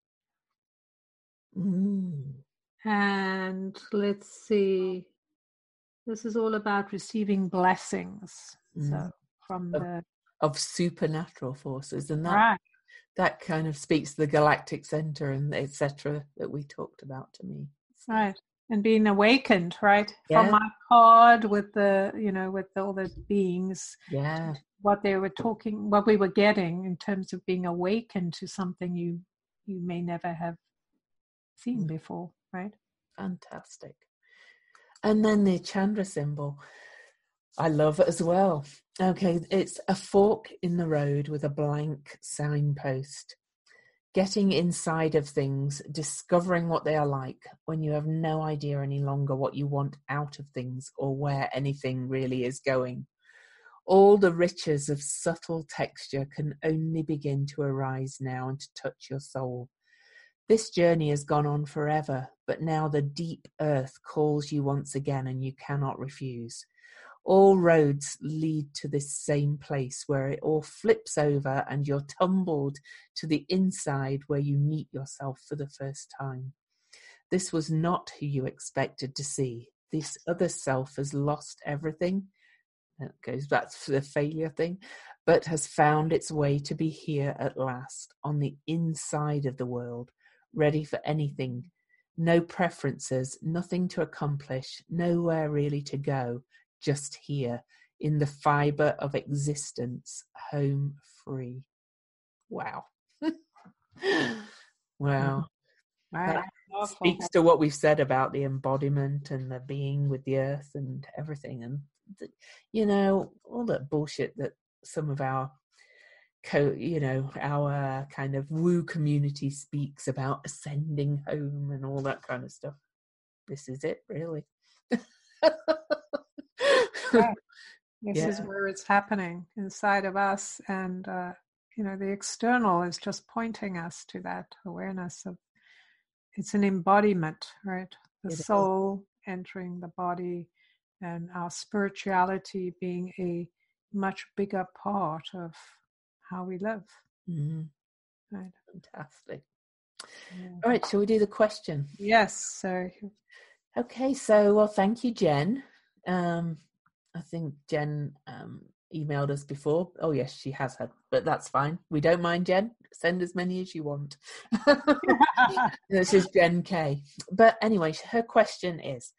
Mm. And let's see. This is all about receiving blessings. Mm. So from of, the of supernatural forces, and that right. that kind of speaks to the galactic center and etc. that we talked about to me. So. Right, and being awakened, right, yeah. from my pod with the you know with all the beings. Yeah, what they were talking, what we were getting in terms of being awakened to something you you may never have seen mm. before right? Fantastic. And then the Chandra symbol, I love it as well. Okay, it's a fork in the road with a blank signpost. Getting inside of things, discovering what they are like when you have no idea any longer what you want out of things or where anything really is going. All the riches of subtle texture can only begin to arise now and to touch your soul. This journey has gone on forever, but now the deep earth calls you once again and you cannot refuse. All roads lead to this same place where it all flips over and you're tumbled to the inside where you meet yourself for the first time. This was not who you expected to see. This other self has lost everything. That goes back to the failure thing, but has found its way to be here at last on the inside of the world ready for anything, no preferences, nothing to accomplish, nowhere really to go, just here in the fiber of existence, home free. Wow. *laughs* wow. That speaks to what we've said about the embodiment and the being with the earth and everything. And, you know, all that bullshit that some of our co you know our kind of woo community speaks about ascending home and all that kind of stuff this is it really yeah. *laughs* this yeah. is where it's happening inside of us and uh, you know the external is just pointing us to that awareness of it's an embodiment right the it soul is. entering the body and our spirituality being a much bigger part of how we live. Mm-hmm. Right. Fantastic. Yeah. All right, shall we do the question? Yes. So, okay. So, well, thank you, Jen. Um, I think Jen um, emailed us before. Oh yes, she has had, but that's fine. We don't mind, Jen. Send as many as you want. *laughs* *laughs* this is Jen K. But anyway, her question is: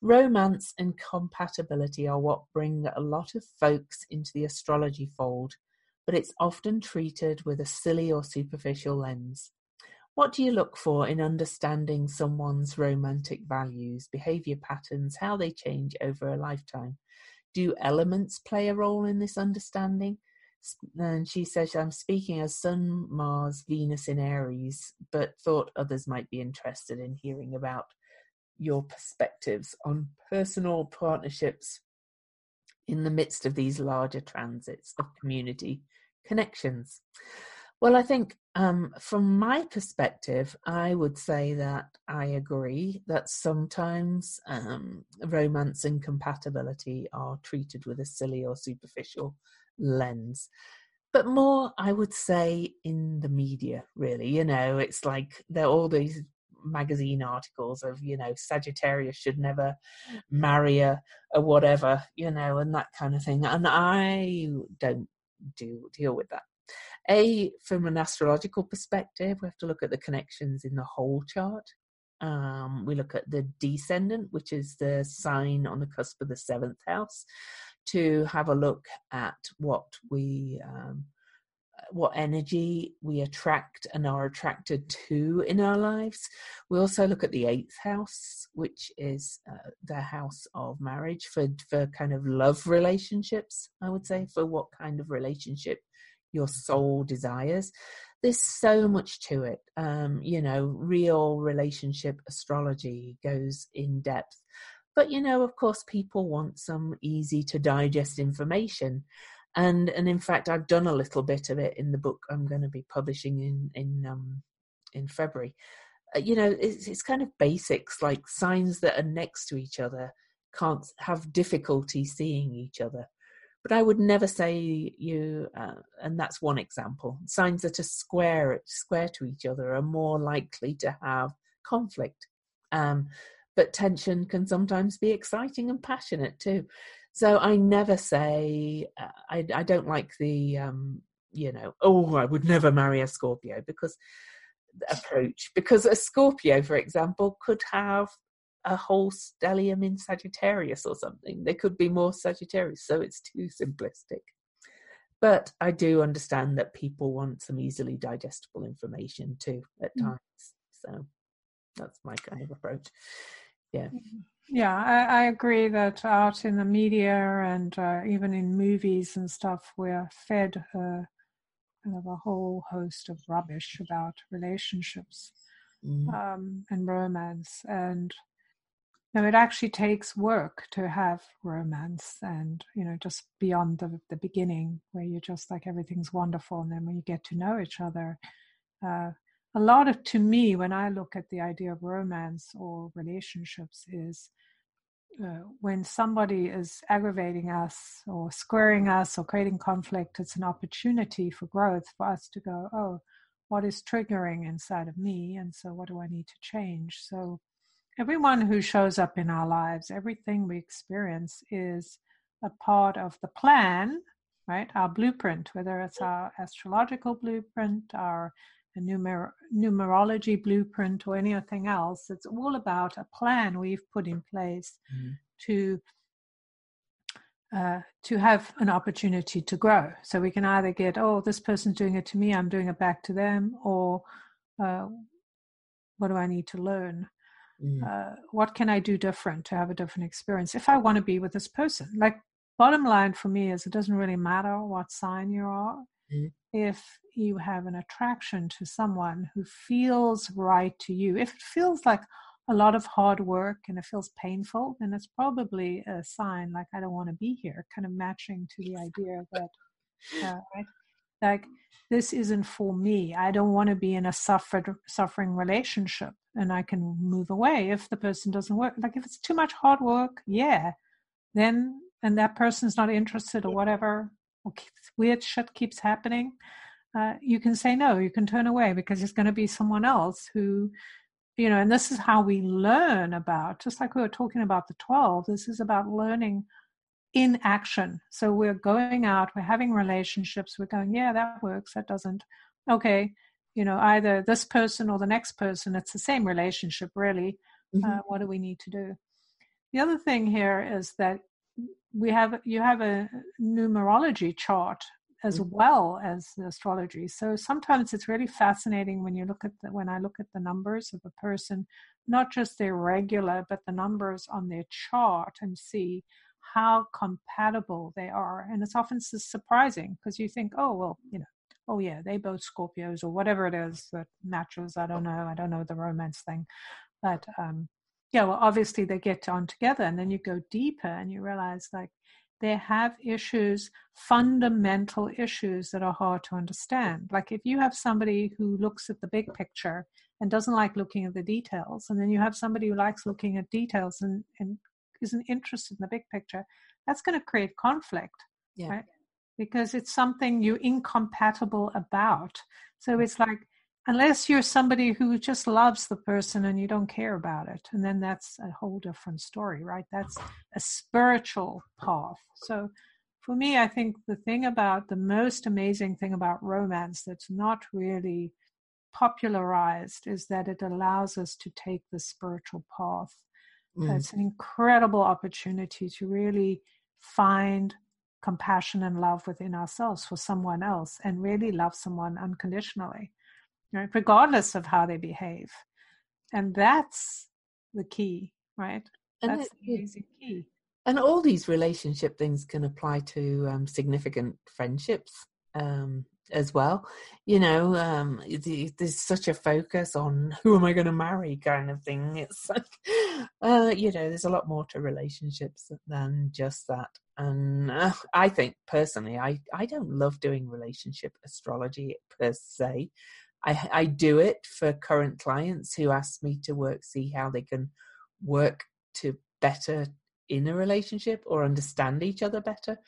Romance and compatibility are what bring a lot of folks into the astrology fold, but it's often treated with a silly or superficial lens. What do you look for in understanding someone's romantic values, behavior patterns, how they change over a lifetime? do elements play a role in this understanding? And she says, I'm speaking as Sun, Mars, Venus in Aries, but thought others might be interested in hearing about your perspectives on personal partnerships in the midst of these larger transits of community connections. Well, I think um, from my perspective, I would say that I agree that sometimes um, romance and compatibility are treated with a silly or superficial lens. But more, I would say, in the media, really. You know, it's like there are all these magazine articles of, you know, Sagittarius should never marry a, a whatever, you know, and that kind of thing. And I don't do deal with that a from an astrological perspective, we have to look at the connections in the whole chart. Um, we look at the descendant, which is the sign on the cusp of the seventh house, to have a look at what we um, what energy we attract and are attracted to in our lives. We also look at the eighth house, which is uh, the house of marriage for for kind of love relationships. I would say for what kind of relationship your soul desires there's so much to it um, you know real relationship astrology goes in depth but you know of course people want some easy to digest information and and in fact i've done a little bit of it in the book i'm going to be publishing in in um in february uh, you know it's, it's kind of basics like signs that are next to each other can't have difficulty seeing each other but I would never say you, uh, and that's one example. Signs that are square square to each other are more likely to have conflict. Um, but tension can sometimes be exciting and passionate too. So I never say uh, I, I don't like the um, you know oh I would never marry a Scorpio because approach because a Scorpio, for example, could have a whole stellium in Sagittarius or something. There could be more Sagittarius, so it's too simplistic. But I do understand that people want some easily digestible information too at mm. times. So that's my kind of approach. Yeah. Yeah, I, I agree that out in the media and uh, even in movies and stuff, we're fed uh, kind of a whole host of rubbish about relationships mm. um, and romance. And no, it actually takes work to have romance and, you know, just beyond the, the beginning where you're just like everything's wonderful. And then when you get to know each other, uh, a lot of, to me, when I look at the idea of romance or relationships, is uh, when somebody is aggravating us or squaring us or creating conflict, it's an opportunity for growth for us to go, oh, what is triggering inside of me? And so what do I need to change? So, everyone who shows up in our lives, everything we experience is a part of the plan, right? Our blueprint, whether it's our astrological blueprint, our numer- numerology blueprint, or anything else. It's all about a plan we've put in place mm-hmm. to. Uh, to have an opportunity to grow. So we can either get, oh, this person's doing it to me, I'm doing it back to them, or uh, what do I need to learn? Mm. Uh, what can I do different to have a different experience if I want to be with this person? Like, bottom line for me is it doesn't really matter what sign you are. Mm. If you have an attraction to someone who feels right to you, if it feels like a lot of hard work and it feels painful, then it's probably a sign like I don't want to be here, kind of matching to the idea *laughs* that, uh, right? Like this isn't for me. I don't want to be in a suffered, suffering relationship and I can move away if the person doesn't work. Like if it's too much hard work, yeah, then and that person's not interested or whatever, weird shit keeps happening, uh, you can say no. You can turn away because it's going to be someone else who, you know. And this is how we learn about. Just like we were talking about the twelve, this is about learning in action. So we're going out, we're having relationships, we're going, yeah, that works, that doesn't. Okay, you know, either this person or the next person, it's the same relationship, really. Mm-hmm. Uh, what do we need to do? The other thing here is that we have you have a numerology chart as mm-hmm. well as astrology. So sometimes it's really fascinating when you look at the, when I look at the numbers of a person, not just their regular, but the numbers on their chart and see how compatible they are. And it's often surprising because you think, oh well, you know, oh yeah, they both Scorpios or whatever it is that matches. I don't know. I don't know the romance thing, but um, yeah, well, obviously they get on together, and then you go deeper and you realize like they have issues, fundamental issues that are hard to understand. Like if you have somebody who looks at the big picture and doesn't like looking at the details, and then you have somebody who likes looking at details and, and isn't interested in the big picture, that's going to create conflict, yeah. right? Because it's something you're incompatible about. So it's like unless you're somebody who just loves the person and you don't care about it and then that's a whole different story right? That's a spiritual path. So for me i think the thing about the most amazing thing about romance that's not really popularized is that it allows us to take the spiritual path. Mm. it's an incredible opportunity to really find compassion and love within ourselves for someone else and really love someone unconditionally right? Regardless of how they behave. And that's the key, right? And that's the amazing key. And all these relationship things can apply to um, significant friendships um, as well. You know, um, there's such a focus on *laughs* who am I going to marry kind of thing. It's like, uh, you know, there's a lot more to relationships than just that. And uh, I think personally, I, I don't love doing relationship astrology per se. I, I do it for current clients who ask me to work, see how they can work to better in a relationship or understand each other better.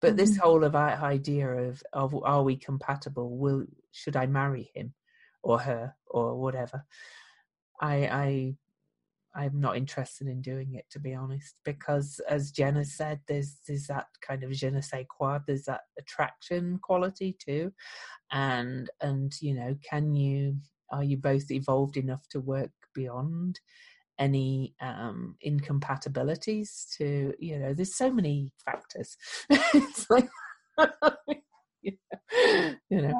But mm-hmm. this whole of idea of of are we compatible? Will should I marry him or her or whatever? I I I'm not interested in doing it to be honest, because as Jenna said, there's there's that kind of je ne sais quoi, there's that attraction quality too, and and you know, can you are you both evolved enough to work beyond any um incompatibilities to you know there's so many factors. *laughs* It's like *laughs* you know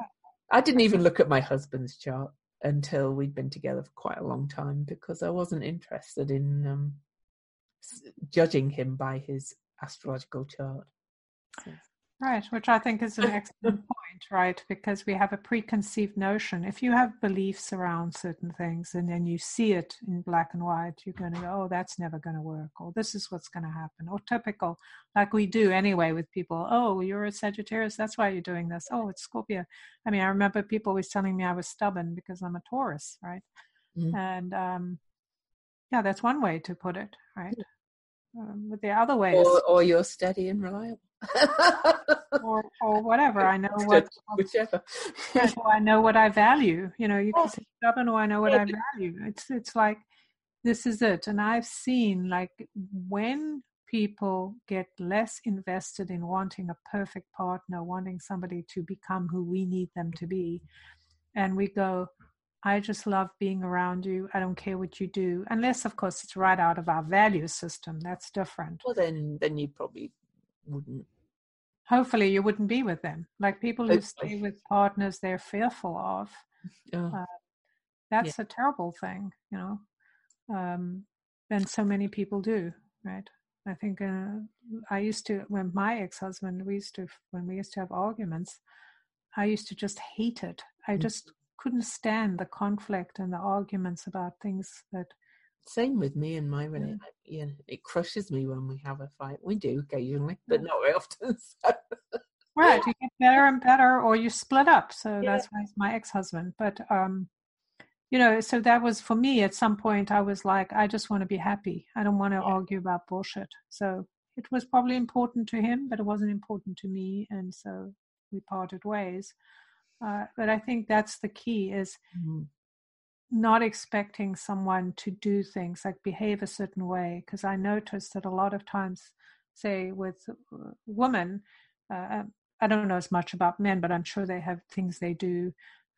i didn't even look at my husband's chart until we'd been together for quite a long time because I wasn't interested in um, judging him by his astrological chart. So. Right, which I think is an excellent *laughs* point, right? Because we have a preconceived notion. If you have beliefs around certain things and then you see it in black and white, you're going to go, oh, that's never going to work, or this is what's going to happen, or typical, like we do anyway with people. Oh, you're a Sagittarius, that's why you're doing this. Oh, it's Scorpio. I mean, I remember people always telling me I was stubborn because I'm a Taurus, right? Mm-hmm. And um, yeah, that's one way to put it, right? Um, but the other way or, is, or you're steady and reliable *laughs* or, or whatever. I know what whichever. I know what I value. You know, you can say stubborn or I know what I value. It's it's like this is it. And I've seen like when people get less invested in wanting a perfect partner, wanting somebody to become who we need them to be, and we go, I just love being around you. I don't care what you do, unless, of course, it's right out of our value system. That's different. Well, then, then you probably wouldn't. Hopefully, you wouldn't be with them. Like people who stay with partners they're fearful of. Uh, that's yeah. a terrible thing, you know. Um, and so many people do, right? I think uh, I used to when my ex-husband we used to when we used to have arguments, I used to just hate it. I mm. just couldn't stand the conflict and the arguments about things that same with me and my relationship. Yeah. it crushes me when we have a fight. We do occasionally, but not very often. *laughs* So. right, you get better and better, or you split up. So yeah. that's why it's my ex-husband. But um, you know, so that was for me. At some point, I was like, I just want to be happy. I don't want to yeah. argue about bullshit. So it was probably important to him, but it wasn't important to me, and so we parted ways. Uh, but I think that's the key: is mm-hmm not expecting someone to do things like behave a certain way because i noticed that a lot of times say with women, uh, I don't know as much about men, but I'm sure they have things they do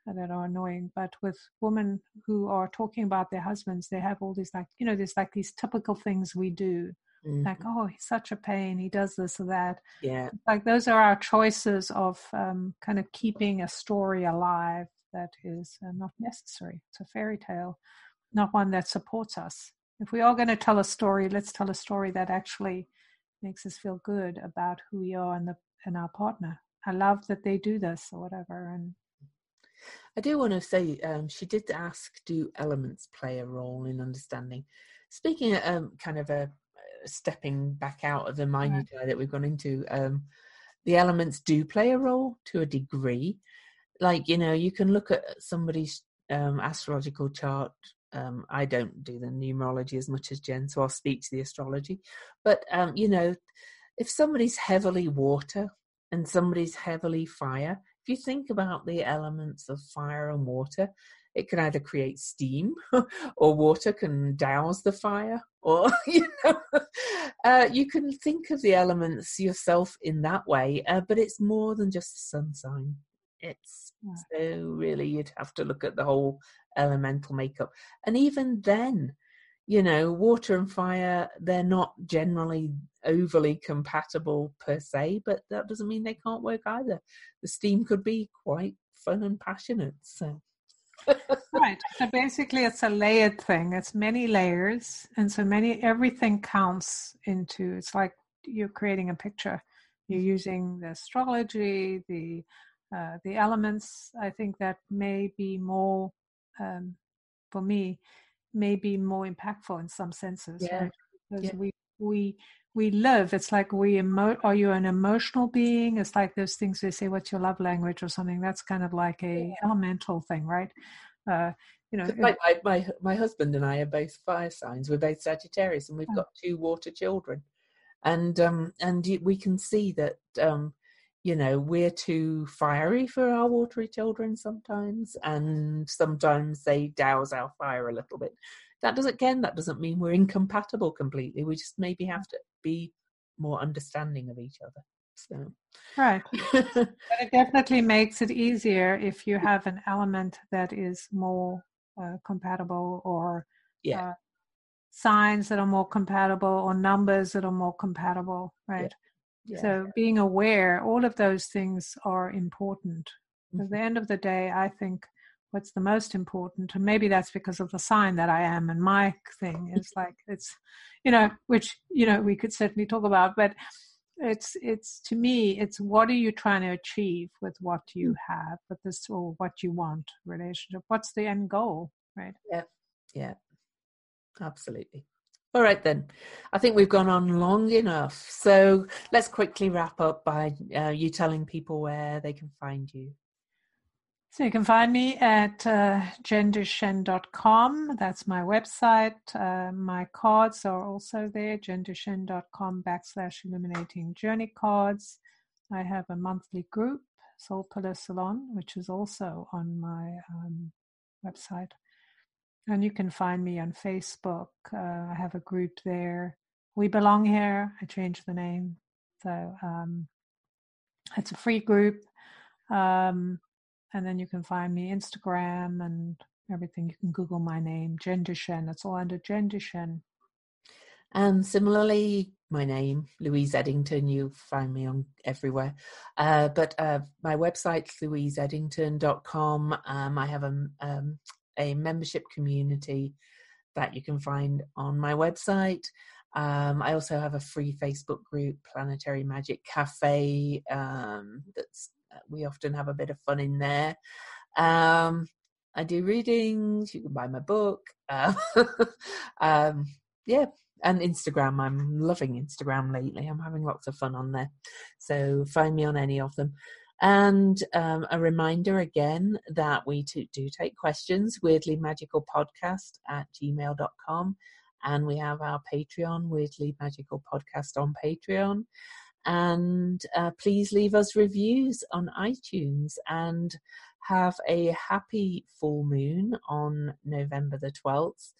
that are annoying. But with women who are talking about their husbands, they have all these like you know, there's like these typical things we do. Mm-hmm. Like, oh, he's such a pain. He does this or that. Yeah. Like those are our choices of um, kind of keeping a story alive that is uh, not necessary. It's a fairy tale, not one that supports us. If we are going to tell a story, let's tell a story that actually makes us feel good about who we are and the and our partner. I love that they do this or whatever. And I do want to say um, she did ask, do elements play a role in understanding? Speaking of um, kind of a stepping back out of the minutiae that we've gone into, um, the elements do play a role to a degree. Like you know, you can look at somebody's um, astrological chart. Um, I don't do the numerology as much as Jen, so I'll speak to the astrology. But um, you know, if somebody's heavily water and somebody's heavily fire, if you think about the elements of fire and water, it can either create steam *laughs* or water can douse the fire or *laughs* you know uh, you can think of the elements yourself in that way uh, but it's more than just the sun sign it's yeah. so really you'd have to look at the whole elemental makeup and even then you know water and fire they're not generally overly compatible per se but that doesn't mean they can't work either the steam could be quite fun and passionate so right. So basically, it's a layered thing. It's many layers, and so many everything counts into. It's like you're creating a picture. You're mm-hmm. using the astrology, the uh, the elements. I think that may be more um, for me, may be more impactful in some senses. Yeah. Right? Because yeah. we we we live it's like we emo are you an emotional being it's like those things they say what's your love language or something that's kind of like a yeah. elemental thing right uh you know my, my my husband and i are both fire signs we're both sagittarius and we've oh. got two water children and um and we can see that um you know we're too fiery for our watery children sometimes and sometimes they douse our fire a little bit. That doesn't again that doesn't mean we're incompatible completely we just maybe have to be more understanding of each other so. Right. *laughs* But it definitely makes it easier if you have an element that is more uh, compatible or yeah. uh, signs that are more compatible or numbers that are more compatible right? Yeah. Yeah. so being aware all of those things are important. Mm-hmm. at the end of the day i think what's the most important and maybe that's because of the sign that i am and my thing is like it's you know which you know we could certainly talk about but it's it's to me it's what are you trying to achieve with what you mm. have with this or what you want relationship? What's the end goal right? Yeah. Yeah. Absolutely all right then i think we've gone on long enough so let's quickly wrap up by uh, you telling people where they can find you so you can find me at uh, jenduchene.com. That's my website. Uh, my cards are also there, jenduchene.com backslash illuminating journey cards. I have a monthly group, Soul Pillar Salon, which is also on my um, website. And you can find me on Facebook. Uh, I have a group there. We Belong Here. I changed the name. So um, it's a free group. Um, and then you can find me Instagram and everything. You can Google my name, Jen Duchene. It's all under Jen Duchene. And similarly, my name, Louise Edington, you'll find me on everywhere. Uh, but uh, my website, louiseedington.com, um, I have a, um, a membership community that you can find on my website. Um, I also have a free Facebook group, Planetary Magic Cafe, um, that's we often have a bit of fun in there. Um, I do readings. You can buy my book. Uh, *laughs* yeah, and Instagram. I'm loving Instagram lately. I'm having lots of fun on there. So find me on any of them. And um, a reminder again that we do take questions, weirdly magical podcast at gmail.com. And we have our Patreon, Weirdly Magical Podcast on Patreon and uh, please leave us reviews on iTunes and have a happy full moon on November the 12th.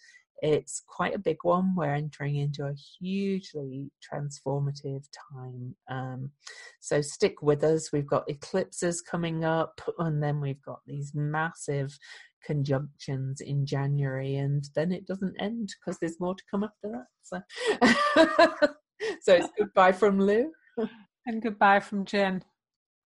It's quite a big one. We're entering into a hugely transformative time. Um, so stick with us. We've got eclipses coming up, and then we've got these massive conjunctions in January, and then it doesn't end because there's more to come after that. So, *laughs* so it's *laughs* goodbye from Lou. And goodbye from Jen.